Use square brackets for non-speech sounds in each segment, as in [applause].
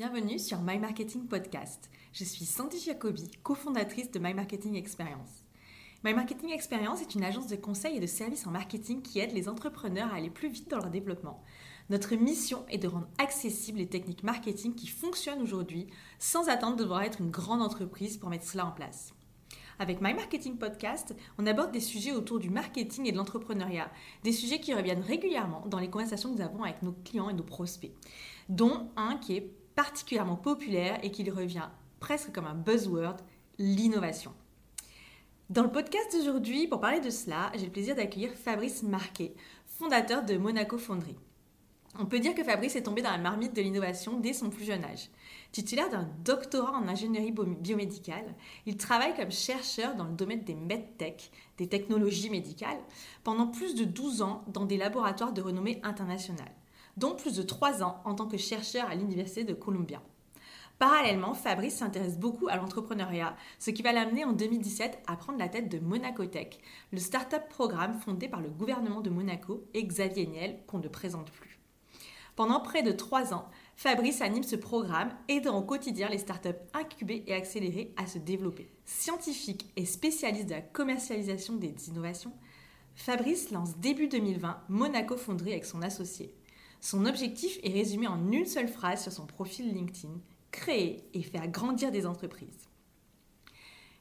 Bienvenue sur My Marketing Podcast. Je suis Sandy Jacobi, cofondatrice de My Marketing Experience. My Marketing Experience est une agence de conseil et de services en marketing qui aide les entrepreneurs à aller plus vite dans leur développement. Notre mission est de rendre accessibles les techniques marketing qui fonctionnent aujourd'hui sans attendre de devoir être une grande entreprise pour mettre cela en place. Avec My Marketing Podcast, on aborde des sujets autour du marketing et de l'entrepreneuriat, des sujets qui reviennent régulièrement dans les conversations que nous avons avec nos clients et nos prospects, dont un qui est particulièrement populaire et qui revient presque comme un buzzword, l'innovation. Dans le podcast d'aujourd'hui, pour parler de cela, j'ai le plaisir d'accueillir Fabrice Marquet, fondateur de Monaco Fonderie. On peut dire que Fabrice est tombé dans la marmite de l'innovation dès son plus jeune âge. Titulaire d'un doctorat en ingénierie biomédicale, il travaille comme chercheur dans le domaine des medtech, des technologies médicales, pendant plus de 12 ans dans des laboratoires de renommée internationale dont plus de 3 ans en tant que chercheur à l'Université de Columbia. Parallèlement, Fabrice s'intéresse beaucoup à l'entrepreneuriat, ce qui va l'amener en 2017 à prendre la tête de Monaco Tech, le start-up programme fondé par le gouvernement de Monaco et Xavier Niel, qu'on ne présente plus. Pendant près de 3 ans, Fabrice anime ce programme, aidant au quotidien les startups incubées et accélérées à se développer. Scientifique et spécialiste de la commercialisation des innovations, Fabrice lance début 2020 Monaco Fonderie avec son associé. Son objectif est résumé en une seule phrase sur son profil LinkedIn, créer et faire grandir des entreprises.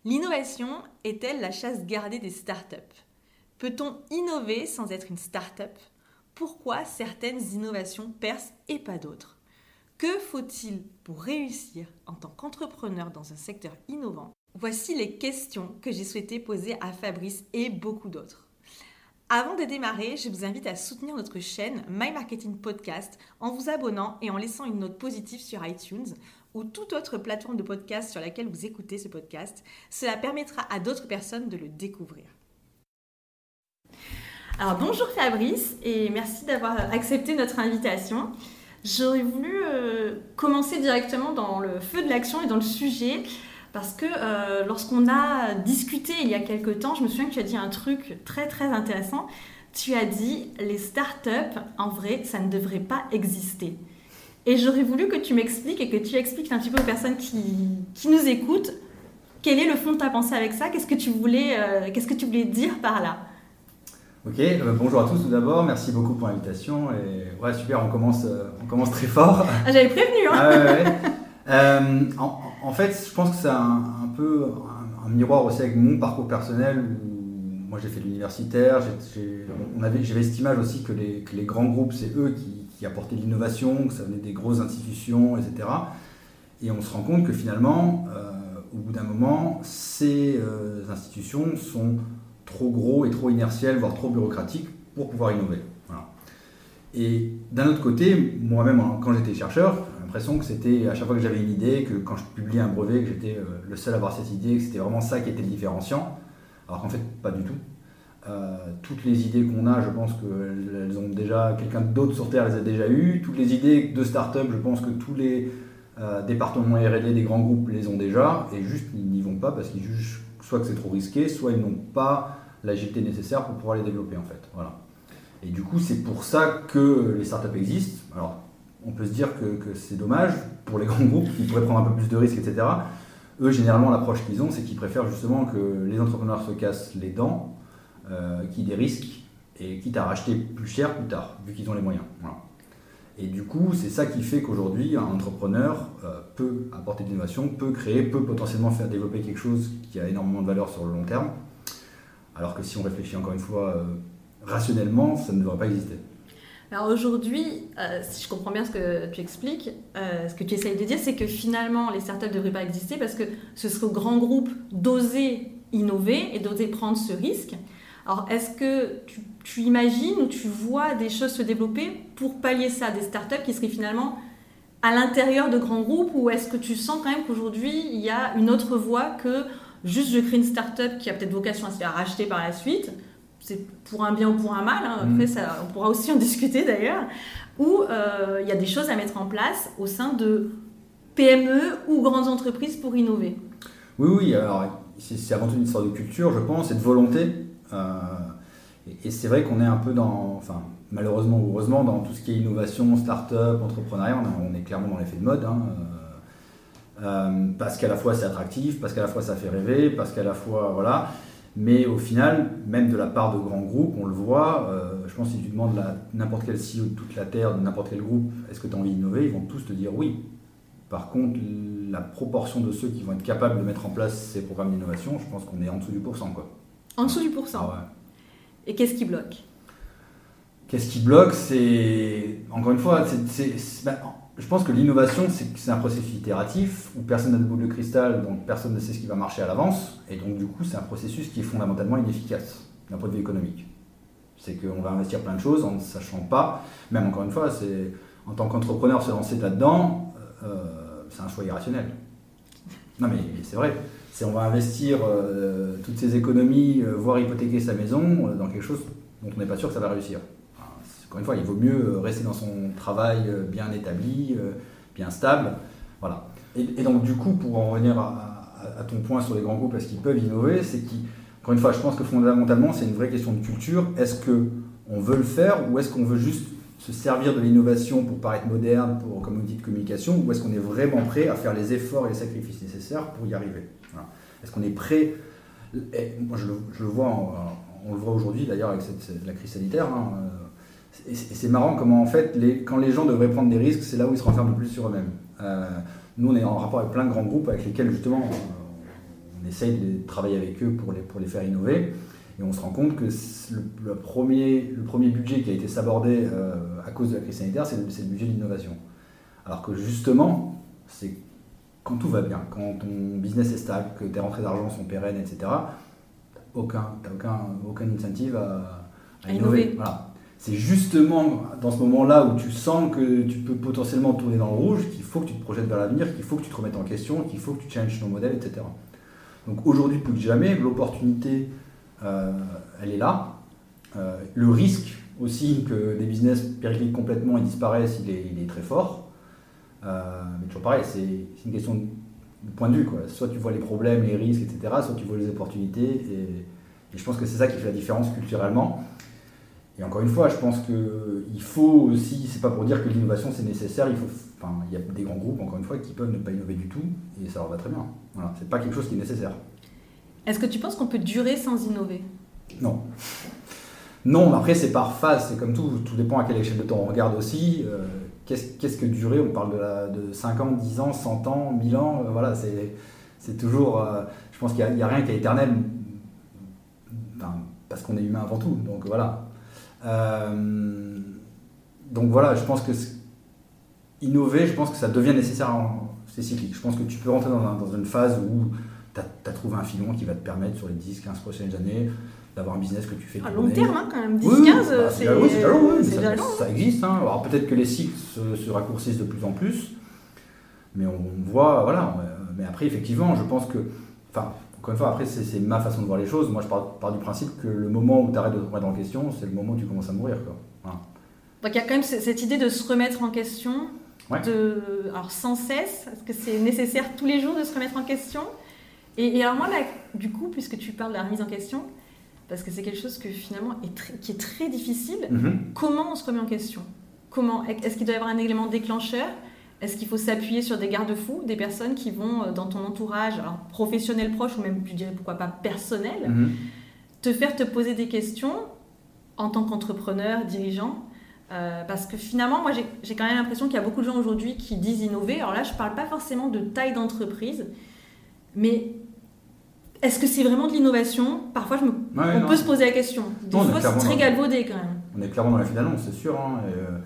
L'innovation est-elle la chasse gardée des startups? Peut-on innover sans être une startup? Pourquoi certaines innovations percent et pas d'autres? Que faut-il pour réussir en tant qu'entrepreneur dans un secteur innovant? Voici les questions que j'ai souhaité poser à Fabrice et beaucoup d'autres. Avant de démarrer, je vous invite à soutenir notre chaîne My Marketing Podcast en vous abonnant et en laissant une note positive sur iTunes ou toute autre plateforme de podcast sur laquelle vous écoutez ce podcast. Cela permettra à d'autres personnes de le découvrir. Alors bonjour Fabrice et merci d'avoir accepté notre invitation. J'aurais voulu euh, commencer directement dans le feu de l'action et dans le sujet parce que euh, lorsqu'on a discuté il y a quelque temps, je me souviens que tu as dit un truc très très intéressant. Tu as dit les startups, en vrai, ça ne devrait pas exister. Et j'aurais voulu que tu m'expliques et que tu expliques un petit peu aux personnes qui, qui, nous écoutent quel est le fond de ta pensée avec ça? Qu'est-ce que tu voulais, euh, qu'est-ce que tu voulais dire par là? Ok, euh, bonjour à tous tout d'abord, merci beaucoup pour l'invitation. Et ouais, super, on commence, on commence très fort. Ah, J'avais prévenu. Hein. Ah, ouais, ouais. [laughs] en, en fait, je pense que c'est un, peu un, miroir aussi avec mon parcours personnel où moi j'ai fait l'universitaire, j'avais cette image aussi que les, grands groupes, c'est eux qui, apportaient l'innovation, que ça venait des grosses institutions, etc. Et on se rend compte que finalement, euh, au bout d'un moment, ces euh, institutions sont trop gros et trop inertielles, voire trop bureaucratiques pour pouvoir innover. Et d'un autre côté, moi-même, quand j'étais chercheur, l'impression que c'était à chaque fois que j'avais une idée, que quand je publiais un brevet, que j'étais euh, le seul à avoir cette idée, que c'était vraiment ça qui était le différenciant. Alors qu'en fait, pas du tout. Euh, toutes les idées qu'on a, je pense qu'elles ont déjà, quelqu'un d'autre sur Terre les a déjà eues. Toutes les idées de start-up, je pense que tous les euh, départements RD des grands groupes les ont déjà, et juste ils n'y vont pas parce qu'ils jugent soit que c'est trop risqué, soit ils n'ont pas l'agilité nécessaire pour pouvoir les développer en fait. Voilà. Et du coup, c'est pour ça que les startups existent. Alors, on peut se dire que, c'est dommage pour les [laughs] grands groupes qui pourraient prendre un peu plus de risques, etc. Eux, généralement, l'approche qu'ils ont, c'est qu'ils préfèrent justement que les entrepreneurs se cassent les dents, euh, qu'ils des risques, et quitte à racheter plus cher plus tard, vu qu'ils ont les moyens. Et du coup, c'est ça qui fait qu'aujourd'hui, un entrepreneur euh, peut apporter de l'innovation, peut créer, peut potentiellement faire développer quelque chose qui a énormément de valeur sur le long terme. Alors que si on réfléchit encore une fois euh, rationnellement, ça ne devrait pas exister. Alors aujourd'hui, euh, si je comprends bien ce que tu expliques, euh, ce que tu essayes de dire, c'est que finalement, les startups ne devraient pas exister parce que ce serait au grand groupe d'oser innover et d'oser prendre ce risque. Alors, est-ce que tu, imagines ou tu vois des choses se développer pour pallier ça, des startups qui seraient finalement à l'intérieur de grands groupes ou est-ce que tu sens quand même qu'aujourd'hui, il y a une autre voie que juste je crée une startup qui a peut-être vocation à se faire racheter par la suite c'est pour un bien ou pour un mal, hein. après mm. ça, on pourra aussi en [laughs] discuter d'ailleurs, où euh, il y a des choses à mettre en place au sein de PME ou grandes entreprises pour innover. Oui, oui, alors c'est avant tout une histoire de culture, je pense, et de volonté. Euh, Et, c'est vrai qu'on est un peu dans, enfin, malheureusement ou heureusement, dans tout ce qui est innovation, start-up, entrepreneuriat, on, est clairement dans l'effet de mode. Hein, euh, parce qu'à la fois c'est attractif, parce qu'à la fois ça fait rêver, parce qu'à la fois voilà. Mais au final, même de la part de grands groupes, on le voit, euh, je pense que si tu demandes n'importe quel CEO de toute la Terre, de n'importe quel groupe, est-ce que tu as envie d'innover, ils vont tous te dire oui. Par contre, la proportion de ceux qui vont être capables de mettre en place ces programmes d'innovation, je pense qu'on est en dessous du pourcent. Quoi. En dessous du pourcent ah Et qu'est-ce qui bloque? Qu'est-ce qui bloque C'est, encore une fois, c'est, ben, je pense que l'innovation, c'est un processus itératif où personne n'a de boule de cristal, donc personne ne sait ce qui va marcher à l'avance. Et donc, du coup, c'est un processus qui est fondamentalement inefficace d'un point de vue économique. C'est qu'on va investir plein de choses en ne sachant pas, même encore une fois, c'est en tant qu'entrepreneur se lancer là-dedans, euh, c'est un choix irrationnel. Non, mais c'est vrai. C'est on va investir euh, toutes ses économies, euh, voire hypothéquer sa maison dans quelque chose dont on n'est pas sûr que ça va réussir. Encore une fois, il vaut mieux euh, rester dans son travail euh, bien établi, euh, bien stable. Voilà. Et, donc, du coup, pour en revenir à, ton point sur les grands groupes, est-ce qu'ils peuvent innover C'est qu'encore une fois, je pense que fondamentalement, c'est une vraie question de culture. Est-ce qu'on veut le faire ou est-ce qu'on veut juste se servir de l'innovation pour paraître moderne, pour, comme outil de communication, ou est-ce qu'on est vraiment prêt à faire les efforts et les sacrifices nécessaires pour y arriver? Est-ce qu'on est prêt? Moi, je le, vois, on le voit aujourd'hui d'ailleurs avec la crise sanitaire. Hein, et c'est marrant comment en fait, les, quand les gens devraient prendre des risques, c'est là où ils se renferment le plus sur eux-mêmes. Euh, nous, on est en rapport avec plein de grands groupes avec lesquels justement on, essaye de travailler avec eux pour les, pour les faire innover. Et on se rend compte que le, premier, le premier budget qui a été sabordé euh, à cause de la crise sanitaire, c'est le, le, budget d'innovation. Alors que justement, c'est quand tout va bien, quand ton business est stable, que tes rentrées d'argent sont pérennes, etc., tu n'as aucun, aucun incentive à, à innover. Voilà c'est justement dans ce moment-là où tu sens que tu peux potentiellement tourner dans le rouge qu'il faut que tu te projettes vers l'avenir, qu'il faut que tu te remettes en question, qu'il faut que tu changes ton modèle, etc. Donc aujourd'hui, plus que jamais, l'opportunité, euh, elle est là. Euh, le risque aussi que des business périclitent complètement et disparaissent, il est, très fort. Euh, mais toujours pareil, c'est une question de point de vue. Quoi. Soit tu vois les problèmes, les risques, etc., soit tu vois les opportunités. et je pense que c'est ça qui fait la différence culturellement. Et encore une fois, je pense qu'il faut aussi, c'est pas pour dire que l'innovation c'est nécessaire, il, faut, enfin, il y a des grands groupes, encore une fois, qui peuvent ne pas innover du tout, et ça leur va très bien. Voilà, c'est pas quelque chose qui est nécessaire. Est-ce que tu penses qu'on peut durer sans innover? Non. Non, mais après c'est par phase, c'est comme tout, tout dépend à quelle échelle de temps on regarde aussi. Euh, qu'est-ce, que durer On parle de, la, de 5 ans, 10 ans, 100 ans, 1000 ans, euh, voilà, c'est, toujours. Euh, je pense qu'il n'y a, a, rien qui est éternel, parce qu'on est humain avant tout, donc voilà. Euh, donc voilà, je pense que innover, je pense que ça devient nécessaire, c'est cyclique. Je pense que tu peux rentrer dans, une phase où tu as, trouvé un filon qui va te permettre sur les 10-15 prochaines années d'avoir un business que tu fais. À long terme, hein, quand même, 10-15, bah, c'est déjà long. ça, existe. Hein. Alors peut-être que les cycles se, raccourcissent de plus en plus, mais on, voit, voilà. Mais après, effectivement, je pense que. Enfin, encore une fois, après, c'est ma façon de voir les choses. Moi, je pars, du principe que le moment où tu arrêtes de te remettre en question, c'est le moment où tu commences à mourir. Quoi. Donc, il y a quand même cette idée de se remettre en question, de, alors sans cesse, est-ce que c'est nécessaire tous les jours de se remettre en question? Et, alors, moi, là, du coup, puisque tu parles de la remise en question, parce que c'est quelque chose que finalement est qui est très difficile, mm-hmm. comment on se remet en question? Comment Est-ce qu'il doit y avoir un élément déclencheur? Est-ce qu'il faut s'appuyer sur des garde-fous, des personnes qui vont euh, dans ton entourage, professionnel proche ou même, je dirais pourquoi pas personnel, mhm. te faire te poser des questions en tant qu'entrepreneur, dirigeant? Euh, parce que finalement, moi, j'ai quand même l'impression qu'il y a beaucoup de gens aujourd'hui qui disent innover. Alors là, je ne parle pas forcément de taille d'entreprise, mais est-ce que c'est vraiment de l'innovation? Parfois, je me... on peut se poser la question. Des fois, c'est très galvaudé quand même. On est clairement dans la d'annonce, c'est sûr. Hein, euh,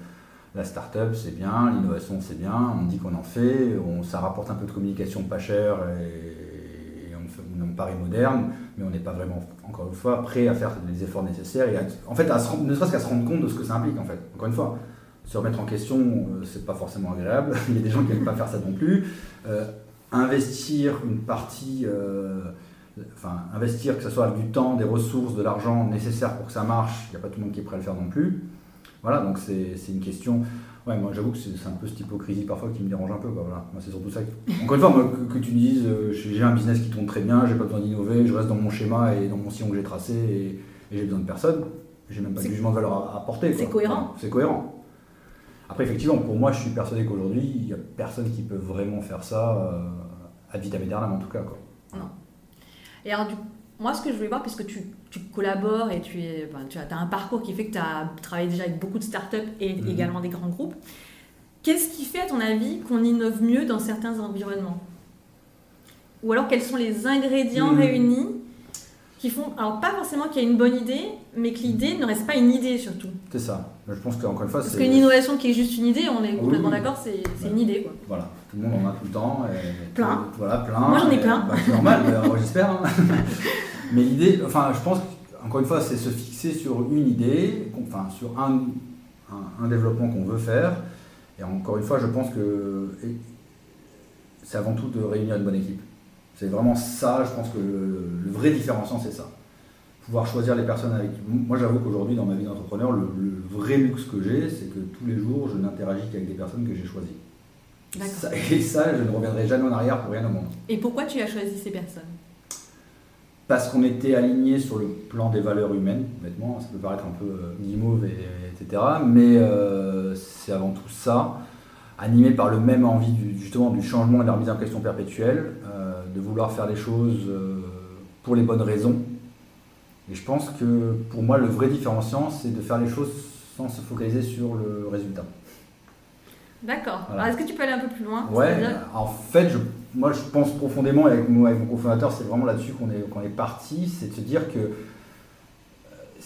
la start-up c'est bien, l'innovation c'est bien, on dit qu'on en fait, on, ça rapporte un peu de communication pas chère et, on, on, paraît moderne, mais on n'est pas vraiment, encore une fois, prêt à faire les efforts nécessaires et en fait, à ne serait-ce qu'à se rendre compte de ce que ça implique en fait. Encore une fois, se remettre en question, euh, c'est pas forcément agréable, [laughs] il y a des gens qui n'aiment pas faire ça non plus. Euh, investir une partie, euh, enfin investir que ce soit du temps, des ressources, de l'argent nécessaire pour que ça marche, il n'y a pas tout le monde qui est prêt à le faire non plus. Voilà, donc c'est une question. Ouais, moi j'avoue que c'est un peu cette hypocrisie parfois qui me dérange un peu. Voilà. Moi c'est surtout ça. Encore une fois, que, tu me dises, euh, j'ai un business qui tourne très bien, j'ai pas besoin d'innover, je reste dans mon schéma et dans mon sillon que j'ai tracé et, j'ai besoin de personne. j'ai même pas de jugement de valeur à apporter. C'est cohérent. C'est cohérent. Après, effectivement, pour moi, je suis persuadé qu'aujourd'hui, il n'y a personne qui peut vraiment faire ça euh, ad vitam aeternam, en tout cas. Quoi. Non. Et alors, du, moi, ce que je voulais voir, puisque tu, tu collabores et tu, es, tu as, un parcours qui fait que tu as travaillé déjà avec beaucoup de startups et mhm. également des grands groupes, qu'est-ce qui fait, à ton avis, qu'on innove mieux dans certains environnements? Ou alors, quels sont les ingrédients mhm. réunis qui font, alors pas forcément qu'il y a une bonne idée, mais que l'idée ne reste pas une idée surtout. C'est ça. Je pense qu'encore une fois, Parce qu'une innovation qui est juste une idée, on est complètement d'accord, c'est une idée. Quoi. Voilà, tout le monde en a tout le temps. plein. voilà, plein. Moi j'en ai plein. Bah, c'est normal, j'espère. Hein. [laughs] mais l'idée, enfin, je pense encore une fois, c'est se fixer sur une idée, enfin, sur un, un, un développement qu'on veut faire. Et encore une fois, je pense que c'est avant tout de réunir une bonne équipe. C'est vraiment ça, je pense que le, vrai différenciant, c'est ça. Pouvoir choisir les personnes avec qui. Moi, j'avoue qu'aujourd'hui, dans ma vie d'entrepreneur, le, vrai luxe que j'ai, c'est que tous les jours, je n'interagis qu'avec des personnes que j'ai choisies. et ça, je ne reviendrai jamais en arrière pour rien au monde. Et pourquoi tu as choisi ces personnes? Parce qu'on était alignés sur le plan des valeurs humaines, honnêtement. Ça peut paraître un peu euh, guimauve, etc. Mais euh, c'est avant tout ça animé par le même envie du, justement du changement et de la remise en question perpétuelle, euh, de vouloir faire les choses euh, pour les bonnes raisons. Et je pense que pour moi, le vrai différenciant, c'est de faire les choses sans se focaliser sur le résultat. D'accord. Alors, est-ce que tu peux aller un peu plus loin Ouais, en fait, je, moi, je pense profondément, avec, avec mon cofondateur, c'est vraiment là-dessus qu'on est, qu'on est parti, c'est de se dire que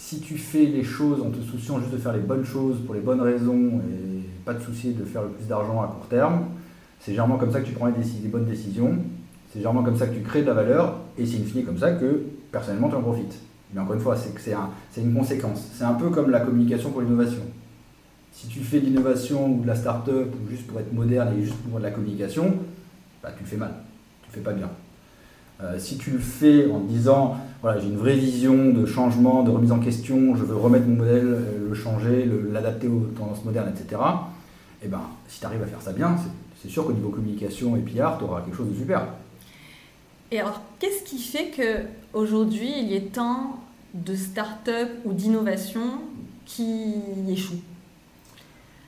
si tu fais les choses en te souciant juste de faire les bonnes choses pour les bonnes raisons et pas de soucier de faire le plus d'argent à court terme, c'est généralement comme ça que tu prends les, bonnes décisions, c'est généralement comme ça que tu crées de la valeur et c'est fini comme ça que personnellement tu en profites. Mais encore une fois, c'est c'est un, une conséquence. C'est un peu comme la communication pour l'innovation. Si tu fais de l'innovation ou de la start-up ou juste pour être moderne et juste pour de la communication, bah, tu le fais mal, tu le fais pas bien. Euh, si tu le fais en disant voilà, j'ai une vraie vision de changement, de remise en question, je veux remettre mon modèle, euh, le changer, l'adapter aux tendances modernes, etc. Et eh ben, si tu arrives à faire ça bien, c'est sûr qu'au niveau communication et PR, tu auras quelque chose de super. Et alors, qu'est-ce qui fait qu'aujourd'hui, il y ait tant de start-up ou d'innovation qui échouent?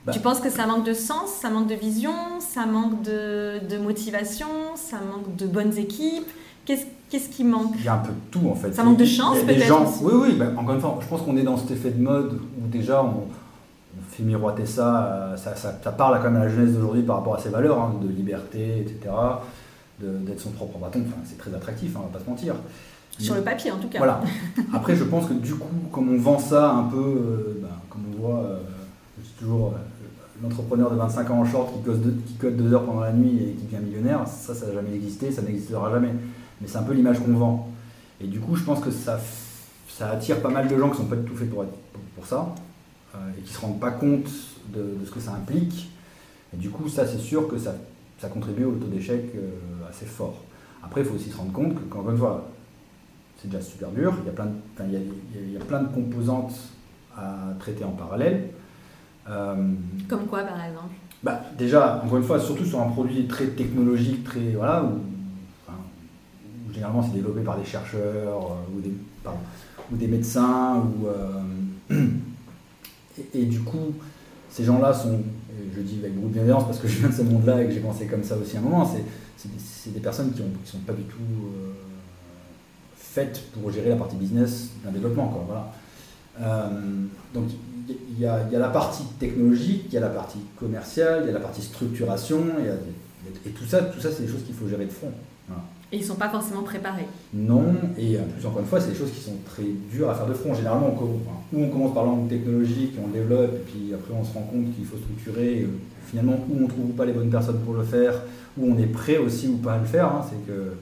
Bah. Tu penses que ça manque de sens, ça manque de vision, ça manque de, de motivation, ça manque de bonnes équipes? Qu'est-ce qui manque Il y a un peu de tout en fait. Ça manque de chance peut-être Oui, oui, ben, encore une fois, je pense qu'on est dans cet effet de mode où déjà on, fait miroiter ça ça, ça, parle quand même à la jeunesse d'aujourd'hui par rapport à ses valeurs, hein, de liberté, etc., d'être son propre patron. Enfin, c'est très attractif, hein, on va pas se mentir. Sur le papier en tout cas. Voilà. Après, je pense que du coup, comme on vend ça un peu, euh, ben, comme on voit, euh, toujours euh, l'entrepreneur de 25 ans en short qui code, deux, qui code deux heures pendant la nuit et qui devient millionnaire, ça, ça n'a jamais existé, ça n'existera jamais mais c'est un peu l'image qu'on vend. Et du coup, je pense que ça, ça attire pas mal de gens qui sont pas du tout faits pour, pour, ça, euh, et qui se rendent pas compte de, ce que ça implique. Et du coup, ça, c'est sûr que ça, ça contribue au taux d'échec euh, assez fort. Après, il faut aussi se rendre compte que, encore une fois, c'est déjà super dur, il y, a plein de, il, y a, il y a plein de composantes à traiter en parallèle. Euh, Comme quoi, par exemple? bah, Déjà, encore une fois, surtout sur un produit très technologique, très, voilà, généralement c'est développé par des chercheurs euh, ou, des, médecins. Ou, euh, [clears throat] et, du coup, ces gens-là sont, je dis avec beaucoup de bienveillance parce que je viens de ce monde-là et que j'ai pensé comme ça aussi à un moment, c'est des personnes qui ne sont pas du tout euh, faites pour gérer la partie business d'un développement. Donc il y, a la partie technologique, il y a la partie commerciale, il y a la partie structuration, et tout ça, tout ça c'est des choses qu'il faut gérer de front. Et ils ne sont pas forcément préparés. Non, et en plus, encore une fois, c'est des choses qui sont très dures à faire de front. Généralement, on, on commence par l'angle technologique, on le développe, et puis après, on se rend compte qu'il faut structurer. finalement, où on trouve pas les bonnes personnes pour le faire, où on est prêt aussi ou pas à le faire. Hein. c'est que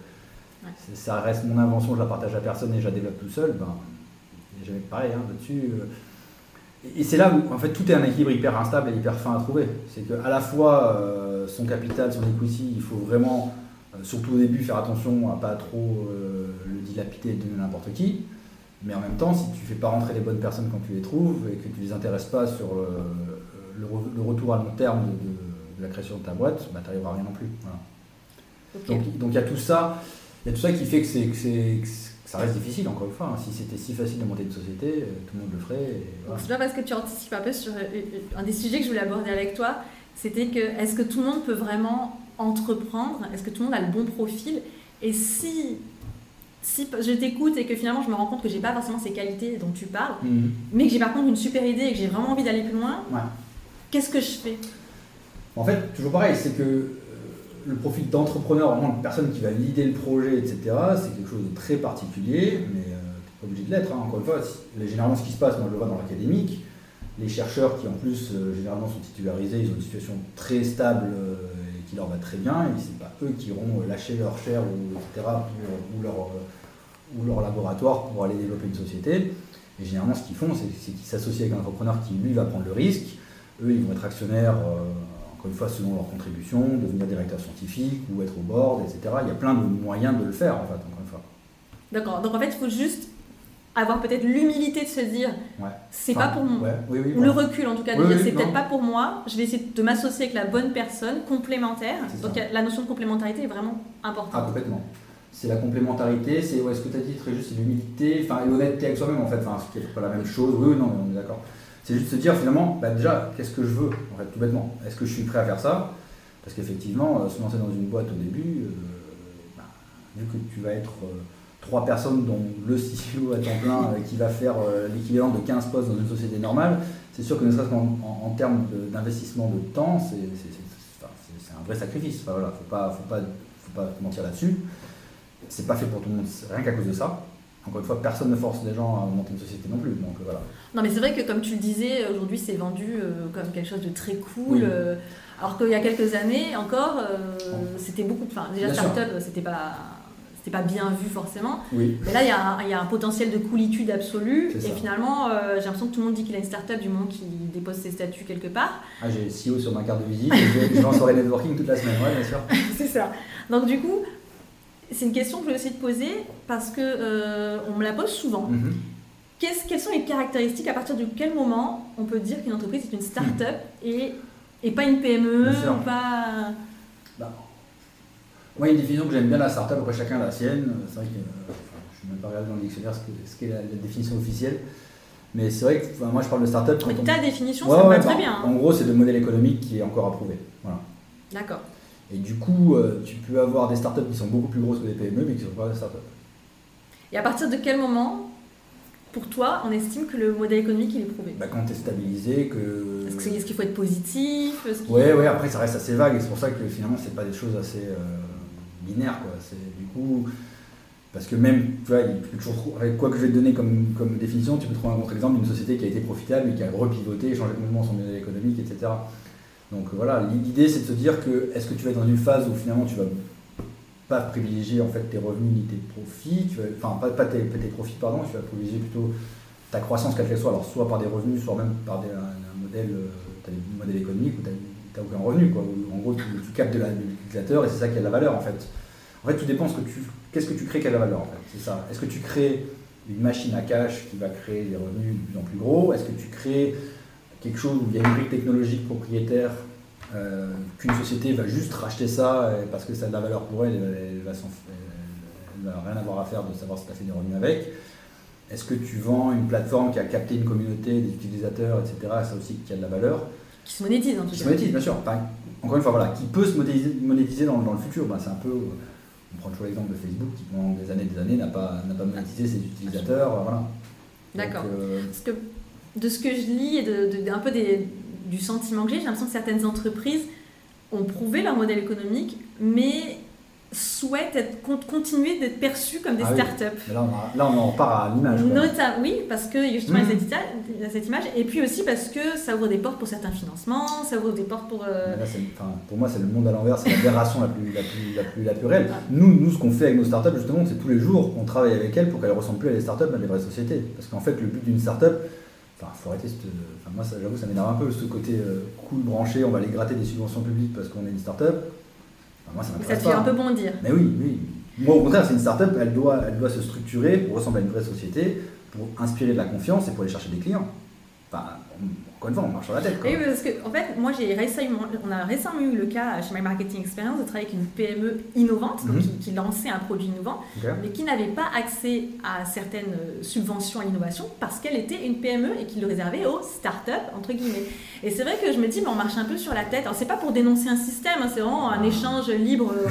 ça reste mon invention, je la partage à personne et je la développe tout seul. Ben, jamais pareil hein, là-dessus. Euh. Et c'est là où en fait tout est un équilibre hyper instable et hyper fin à trouver. C'est qu'à la fois euh, son capital, son equity, il faut vraiment euh, surtout au début, faire attention à pas trop euh, le dilapider et donner n'importe qui. Mais en même temps, si tu fais pas rentrer les bonnes personnes quand tu les trouves et que tu les intéresses pas sur le, retour à long terme de, la création de ta boîte, bah, tu n'arriveras rien non plus. Donc il y a tout ça, il y a tout ça qui fait que c'est ça reste difficile, encore une fois. hein. Si c'était si facile de monter une société, euh, tout le monde le ferait. voilà. C'est pas parce que tu anticipes un peu sur euh, euh, un des sujets que je voulais aborder avec toi, c'était que est-ce que tout le monde peut vraiment entreprendre Est-ce que tout le monde a le bon profil Et si, si je t'écoute et que finalement je me rends compte que j'ai pas forcément ces qualités dont tu parles, Mhm. mais que j'ai par contre une super idée et que j'ai vraiment envie d'aller plus loin, Ouais. qu'est-ce que je fais En fait, toujours pareil, c'est que euh, le profil d'entrepreneur, vraiment une personne qui va l'idée le projet, etc., c'est quelque chose de très particulier, mais euh, t'es pas obligé de l'être. hein. Encore une fois, généralement ce qui se passe, moi je le vois dans l'académique, les chercheurs qui en plus euh, généralement sont titularisés, ils ont une situation très stable euh, qui leur va très bien, et c'est pas eux qui iront euh, lâcher leur chair ou, etc., pour- ou, leur, euh, ou leur laboratoire pour aller développer une société. Et généralement ce qu'ils font, c'est qu'ils s'associent avec un entrepreneur qui lui va prendre le risque. Eux, ils vont être actionnaires, euh, encore une fois, selon leur contribution, devenir directeur scientifique ou être au board, etc. Il y a plein de moyens de le faire, en fait, encore une fois. D'accord. Donc en fait, il faut juste avoir peut-être l'humilité de se dire Ouais. c'est Enfin, pas pour moi. ouais, oui, oui, Ou le recul en tout cas, de Oui, dire c'est peut-être pas pour moi, je vais essayer de m'associer avec la bonne personne, complémentaire. Donc ça. la notion de complémentarité est vraiment Ah, importante. complètement. C'est la complémentarité, c'est ouais, ce que tu as dit très juste, c'est l'humilité, enfin, et l'honnêteté avec soi-même, en fait, enfin, ce qui n'est pas la même chose. Oui, oui, non, on est d'accord. C'est juste se dire, finalement, bah, déjà, qu'est-ce que je veux, en fait, tout bêtement? Est-ce que je suis prêt à faire ça? Parce qu'effectivement, euh, se lancer dans une boîte au début, euh, bah, vu que tu vas être euh, trois personnes, dont le CEO à temps plein, euh, qui va faire euh, l'équivalent de 15 postes dans une société normale, c'est sûr que ne serait-ce qu'en en, en termes d'investissement de, temps, c'est un vrai sacrifice. Enfin, voilà, faut pas, faut pas, faut pas mentir là-dessus. C'est pas fait pour tout le monde, c'est rien qu'à cause de ça. Encore une fois, personne ne force les gens à monter une société non plus. Donc euh, voilà. Non mais c'est vrai que comme tu le disais, aujourd'hui c'est vendu euh, comme quelque chose de très cool. Oui. euh, alors qu'il y a quelques années encore, euh, c'était beaucoup. Enfin déjà startup, c'était pas. Pas bien vu forcément, Oui, mais là il y, a un- il y a un potentiel de coolitude absolue et finalement euh, j'ai l'impression que tout le monde dit qu'il a une startup du moment qu'il dépose ses statuts quelque part. ah, j'ai CEO sur ma carte de visite, et je, je soirée networking toute la semaine, ouais, bien sûr. [laughs] c'est ça. Donc du coup, c'est une question que je vais aussi te poser parce que euh, on me la pose souvent. Mhm. Qu'est-ce- quelles sont les caractéristiques à partir de quel moment on peut dire qu'une entreprise est une start-up et, et pas une PME ou pas moi, il y a une définition que j'aime bien la startup, après chacun a la sienne. C'est vrai que euh, je suis même pas regardé dans le dictionnaire ce que- ce qu'est la, la définition officielle. Mais c'est vrai que enfin, moi je parle de startup Mais on- ta définition, Ouais, ça me va très bien. hein. En gros, c'est le modèle économique qui est encore approuvé. Voilà. D'accord. Et du coup, euh, tu peux avoir des startups qui sont beaucoup plus grosses que des PME, mais qui ne sont pas des startups. Et à partir de quel moment, pour toi, on estime que le modèle économique il est prouvé? Bah, quand tu es stabilisé, que. Est-ce qu'il faut être positif? Ouais, ouais, après ça reste assez vague et c'est pour ça que finalement c'est pas des choses assez euh, binaires quoi. Du coup parce que même tu vois, il peut toujours avec quoi que je vais te donner comme, comme définition, tu peux trouver un contre-exemple d'une société qui a été profitable et qui a repivoté, changé complètement son modèle économique, etc. Donc voilà, l'idée c'est de se dire que est-ce que tu vas être dans une phase où finalement tu vas pas privilégier en fait tes revenus ni tes profits, tu vas, enfin pas, pas tes, profits pardon, tu vas privilégier plutôt ta croissance quelle qu'elle soit, alors soit par des revenus, soit même par un, modèle, euh, économiques où tu n'as aucun revenu. Quoi. En gros, tu, tu captes de la- et c'est ça qui a de la valeur en fait. En fait, tout dépend ce que tu, qu'est-ce que tu crées a de la valeur en fait. C'est ça. Est-ce que tu crées une machine à cash qui va créer des revenus de plus en plus gros? Est-ce que tu crées quelque chose où il y a une brique technologique propriétaire euh, qu'une société va juste racheter ça euh, parce que ça a de la valeur pour elle, elle, va elle va rien avoir à faire de savoir si tu as fait des revenus avec? Est-ce que tu vends une plateforme qui a capté une communauté d'utilisateurs, etc. Ça aussi qui a de la valeur? Qui se monétise en tout Qui se cas. monétise, bien sûr. Enfin, encore une fois, voilà, qui peut se monétiser, monétiser dans, dans le futur. Ben, c'est un peu. On prend toujours l'exemple de Facebook qui pendant des années et des années n'a pas, n'a pas monétisé ses utilisateurs. euh, Voilà. D'accord. Euh, Parce que de ce que je lis et de- un peu des- du sentiment que j'ai, j'ai l'impression que certaines entreprises ont prouvé leur modèle économique, mais souhaitent être, continuer d'être perçues comme des Ah startups. là, on, a- là, on en repart à l'image. oui, parce que justement, il y a cette ita- il y a cette image, et puis aussi parce que ça ouvre des portes pour certains financements, ça ouvre des portes pour. euh, là, pour moi, c'est le monde à l'envers, c'est l'aberration la plus, la, plus, la, plus, la plus réelle. Ah. Nous, nous, ce qu'on fait avec nos startups, justement, c'est tous les jours qu'on travaille avec elles pour qu'elles ressemblent plus à des startups, mais à des vraies sociétés. Parce qu'en fait, le but d'une startup, enfin, faut arrêter cette. Enfin, moi, j'avoue, ça m'énerve un peu, ce côté euh, cool branché, on va aller gratter des subventions publiques parce qu'on est une startup. Moi, ça ça te fait un peu bondir. Mais oui, oui. Moi, au contraire, c'est une startup, elle doit, elle doit se structurer pour ressembler à une vraie société, pour inspirer de la confiance et pour aller chercher des clients. Enfin, encore une fois, on marche sur la tête. Quoi. Oui, parce que, en fait, moi, j'ai récemment, on a récemment eu le cas chez My Marketing Experience de travailler avec une PME innovante, donc Mhm. qui, qui lançait un produit innovant, mais qui n'avait pas accès à certaines euh, subventions à l'innovation parce qu'elle était une PME et qui le réservait aux startups, entre guillemets. Et c'est vrai que je me dis, mais on marche un peu sur la tête. Alors, c'est pas pour dénoncer un système, hein, c'est vraiment un échange libre. euh,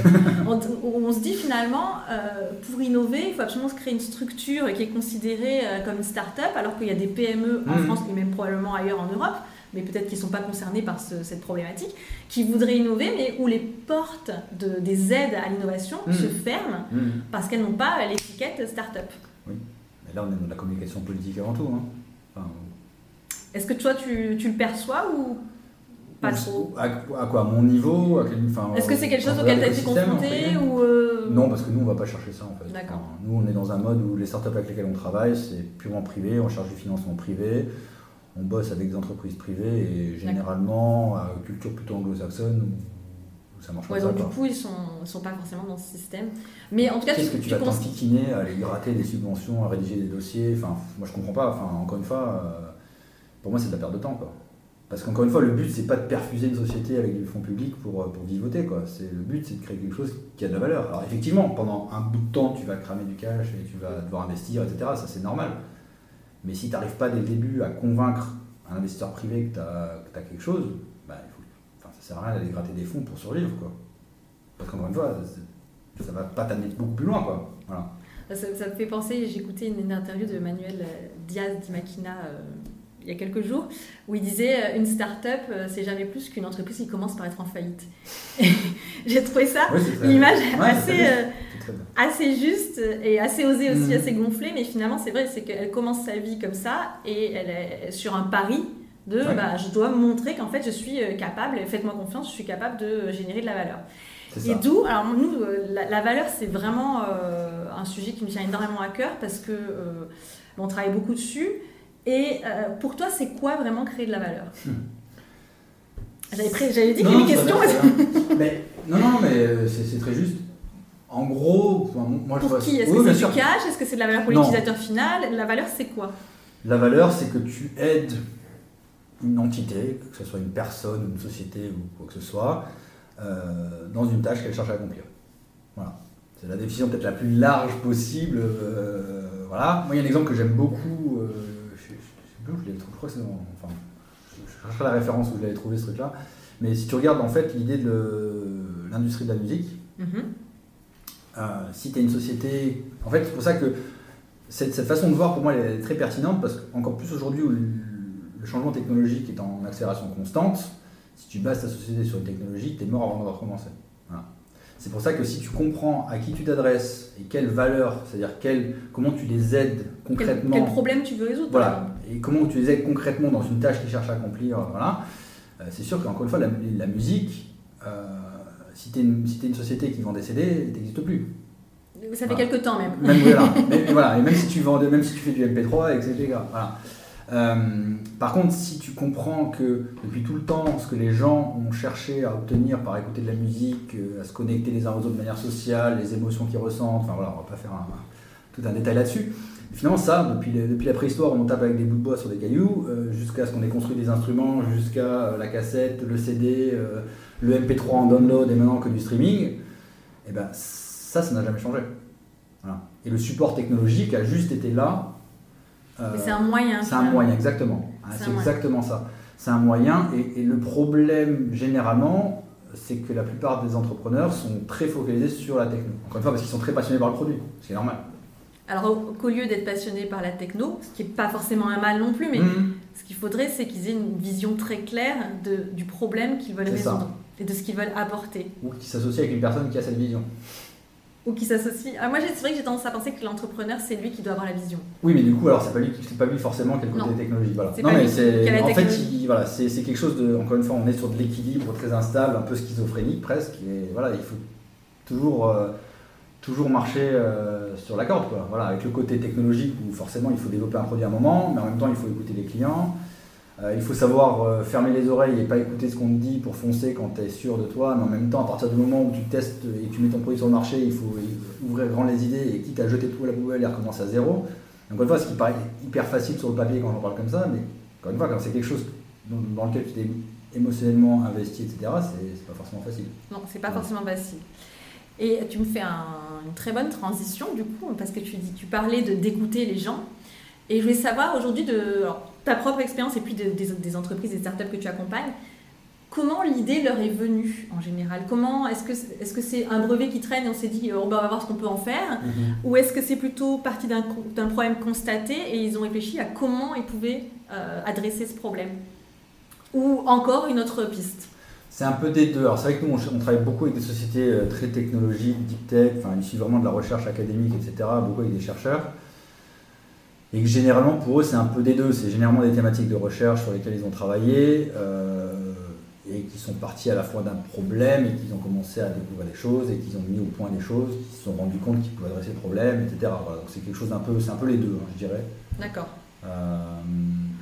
on, on se dit finalement, euh, pour innover, il faut absolument se créer une structure qui est considérée euh, comme une start-up, alors qu'il y a des PME en Mhm. France et même probablement ailleurs en Europe, mais peut-être qu'ils ne sont pas concernés par ce- cette problématique, qui voudraient innover, mais où les portes de- des aides à l'innovation Mhm. se ferment Mhm. parce qu'elles n'ont pas l'étiquette start-up. Mais là, on est dans la communication politique avant tout. Hein. Enfin, Est-ce que toi, tu, tu le perçois ou pas trop? à, à quoi À mon niveau enfin, Est-ce que c'est quelque chose auquel tu as été confronté ou euh, Non, parce que nous, on va pas chercher ça en fait. D'accord. Nous, on est dans un mode où les startups avec lesquelles on travaille, c'est purement privé, on cherche du financement privé, on bosse avec des entreprises privées et généralement à culture plutôt anglo-saxonne où, ça marche Ouais, comme donc du coup, ils sont, sont pas forcément dans ce système. Mais en tout cas, Qu'est-ce que tu tu vas t'enquiquiner à aller gratter des subventions, à rédiger des dossiers? Enfin, moi je comprends pas. Enfin, encore une fois, euh, pour moi c'est de la perte de temps quoi. Parce qu'encore une fois, le but c'est pas de perfuser une société avec du fonds public pour, euh, pour vivoter quoi. C'est le but c'est de créer quelque chose qui a de la valeur. Alors effectivement, pendant un bout de temps, tu vas cramer du cash et tu vas devoir investir, etc. Ça c'est normal. Mais si tu n'arrives pas dès le début à convaincre un investisseur privé que tu as, quelque chose, bah, il faut, enfin, ça sert à rien d'aller gratter des fonds pour survivre quoi. Parce qu'encore une fois, ça va pas t'amener beaucoup plus loin quoi. Voilà. Ça, ça me fait penser, j'ai écouté une, une interview de Manuel euh, Diaz Di Machina euh, il y a quelques jours, où il disait euh, une start-up, euh, c'est jamais plus qu'une entreprise qui commence par être en faillite. [laughs] j'ai trouvé ça, très- une image ouais, assez, euh. Assez juste et assez osée aussi, Mhm. assez gonflée, mais finalement c'est vrai, c'est qu'elle commence sa vie comme ça et elle est sur un pari de Ouais. bah, je dois montrer qu'en fait je suis euh, capable, faites-moi confiance, je suis capable de générer de la valeur. Et d'où, alors nous, euh, la, la valeur, c'est vraiment euh, un sujet qui nous tient énormément à cœur parce que euh, on travaille beaucoup dessus. Et euh, pour toi, c'est quoi vraiment créer de la valeur? J'avais pré- j'avais dit Non, qu'il y non, avait une ça question. va, ça va. mais, non, non, mais euh, c'est très juste. En gros, enfin, moi je Pour vois. qui Est-ce Oui, que c'est du cash Est-ce que c'est de la valeur pour l'utilisateur final? La valeur, c'est quoi? La valeur, c'est que tu aides une entité, que ce soit une personne, une société ou quoi que ce soit, euh, dans une tâche qu'elle cherche à accomplir. Voilà. C'est la définition peut-être la plus large possible. euh, voilà. Moi, il y a un exemple que j'aime beaucoup. euh, je, je, je sais plus où je l'avais trouvé. Je crois que c'est dans. Enfin, je, je chercherai la référence où je l'avais trouvé ce truc-là. Mais si tu regardes en fait l'idée de l'industrie de la musique, Mhm. euh, si tu es une société. En fait, c'est pour ça que cette, cette façon de voir, pour moi, elle est très pertinente parce qu'encore plus aujourd'hui où le, changement technologique est en accélération constante, si tu bases ta société sur une technologie, tu es mort avant d'avoir commencé. Voilà. C'est pour ça que si tu comprends à qui tu t'adresses et quelles valeurs, c'est-à-dire comment tu les aides concrètement. quel problème tu veux résoudre Voilà. Et comment tu les aides concrètement dans une tâche qu'ils cherchent à accomplir, voilà. Euh, c'est sûr qu'encore une fois, la, la musique, euh, si tu es, une si t'es une société qui vend des CD, elle n'existe plus. Ça fait Voilà. quelques temps même. Même, voilà. [laughs] mais, mais voilà. Et même si tu vends, même si tu fais du MP3, etc. Voilà. Euh, par contre, si tu comprends que depuis tout le temps, ce que les gens ont cherché à obtenir par écouter de la musique, euh, à se connecter les uns aux autres de manière sociale, les émotions qu'ils ressentent, enfin voilà, on va pas faire un- tout un détail là-dessus. Finalement, ça, depuis, la préhistoire, on tape avec des bouts de bois sur des cailloux, euh, jusqu'à ce qu'on ait construit des instruments, jusqu'à euh, la cassette, le CD, euh, le MP3 en download et maintenant que du streaming, et ben ça, ça n'a jamais changé. Voilà. Et le support technologique a juste été là. euh, Mais c'est un moyen. c'est un moyen, exactement. C'est C'est moyen. exactement ça. C'est un moyen, et, et le problème généralement, c'est que la plupart des entrepreneurs sont très focalisés sur la techno. Encore une fois, parce qu'ils sont très passionnés par le produit, ce qui est normal. Alors au- qu'au lieu d'être passionné par la techno, ce qui n'est pas forcément un mal non plus, mais Mhm. Ce qu'il faudrait, c'est qu'ils aient une vision très claire de, du problème qu'ils veulent résoudre et de ce qu'ils veulent apporter. Ou qui s'associe avec une personne qui a cette vision. Ou qui s'associent. Ah, moi, c'est vrai que j'ai tendance à penser que l'entrepreneur, c'est lui qui doit avoir la vision. Oui, mais du coup, alors c'est pas lui, pas lui forcément qui a le côté Non. technologique. Voilà. Non, mais c'est en fait, il- voilà, c'est c'est quelque chose de. Encore une fois, on est sur de l'équilibre très instable, un peu schizophrénique presque. Et voilà, il faut toujours, euh, toujours marcher euh, sur la corde, quoi. Voilà, avec le côté technologique où forcément il faut développer un produit à un moment, mais en même temps il faut écouter les clients. Euh, il faut savoir euh, fermer les oreilles et pas écouter ce qu'on te dit pour foncer quand tu es sûr de toi, mais en même temps, à partir du moment où tu testes et tu mets ton produit sur le marché, il faut ouvrir grand les idées et quitte à jeter tout à la poubelle et recommencer à zéro. Encore une fois, ce qui paraît hyper facile sur le papier quand on parle comme ça, mais encore une fois, quand c'est quelque chose dans lequel tu t'es émotionnellement investi, etc., c'est pas forcément facile. Non, c'est pas forcément facile. Et tu me fais une très bonne transition du coup, parce que tu, dis, tu parlais de d'écouter les gens. Et je voulais savoir aujourd'hui de ta propre expérience et puis des, des, entreprises, des startups que tu accompagnes, comment l'idée leur est venue en général? Comment est-ce que est-ce que c'est un brevet qui traîne et on s'est dit oh, ben, on va voir ce qu'on peut en faire? Mm-hmm. Ou est-ce que c'est plutôt parti d'un, problème constaté et ils ont réfléchi à comment ils pouvaient euh, adresser ce problème? Ou encore une autre piste? C'est un peu des deux. Alors c'est vrai que nous, on, travaille beaucoup avec des sociétés euh, très technologiques, deep tech, enfin issues vraiment de la recherche académique, etc., beaucoup avec des chercheurs. Et que généralement, pour eux, c'est un peu des deux. C'est généralement des thématiques de recherche sur lesquelles ils ont travaillé euh, et qui sont partis à la fois d'un problème et qu'ils ont commencé à découvrir des choses et qu'ils ont mis au point des choses, qui se sont rendus compte qu'ils pouvaient adresser le problème, etc. donc c'est quelque chose d'un peu, c'est un peu les deux, hein, je dirais. D'accord. Euh,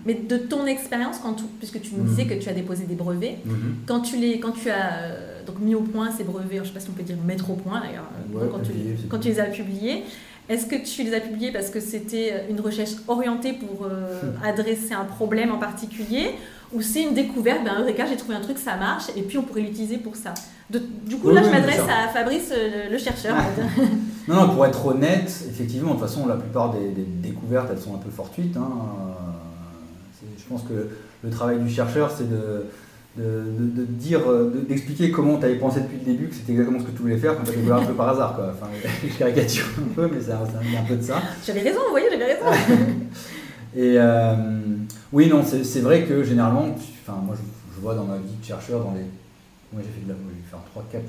mais de ton expérience, puisque tu disais mhm. que tu as déposé des brevets, mhm. quand, tu les, quand tu as euh, donc mis au point ces brevets, je ne sais pas si on peut dire mettre au point d'ailleurs, quand, tu, quand tu les as publiés, est-ce que tu les as publiés parce que c'était une recherche orientée pour euh, adresser un problème en particulier ou c'est une découverte, ben Eureka, j'ai trouvé un truc, ça marche, et puis on pourrait l'utiliser pour ça? du coup, là, je m'adresse à Fabrice, euh, le, chercheur. [laughs] non, non, pour être honnête, effectivement, de toute façon, la plupart des, découvertes, elles sont un peu fortuites. Hein. Je pense que le travail du chercheur, c'est de, de, dire, d'expliquer comment tu avais pensé depuis le début que c'était exactement ce que tu voulais faire quand tu as découvert un peu par hasard. Quoi. Enfin, [laughs] je caricature un peu, mais c'est un, un, peu de ça. J'avais raison, vous voyez, j'avais raison. [laughs] Et euh, oui, non, c'est vrai que généralement, enfin, moi je, vois dans ma vie de chercheur, dans les. Moi j'ai fait de faire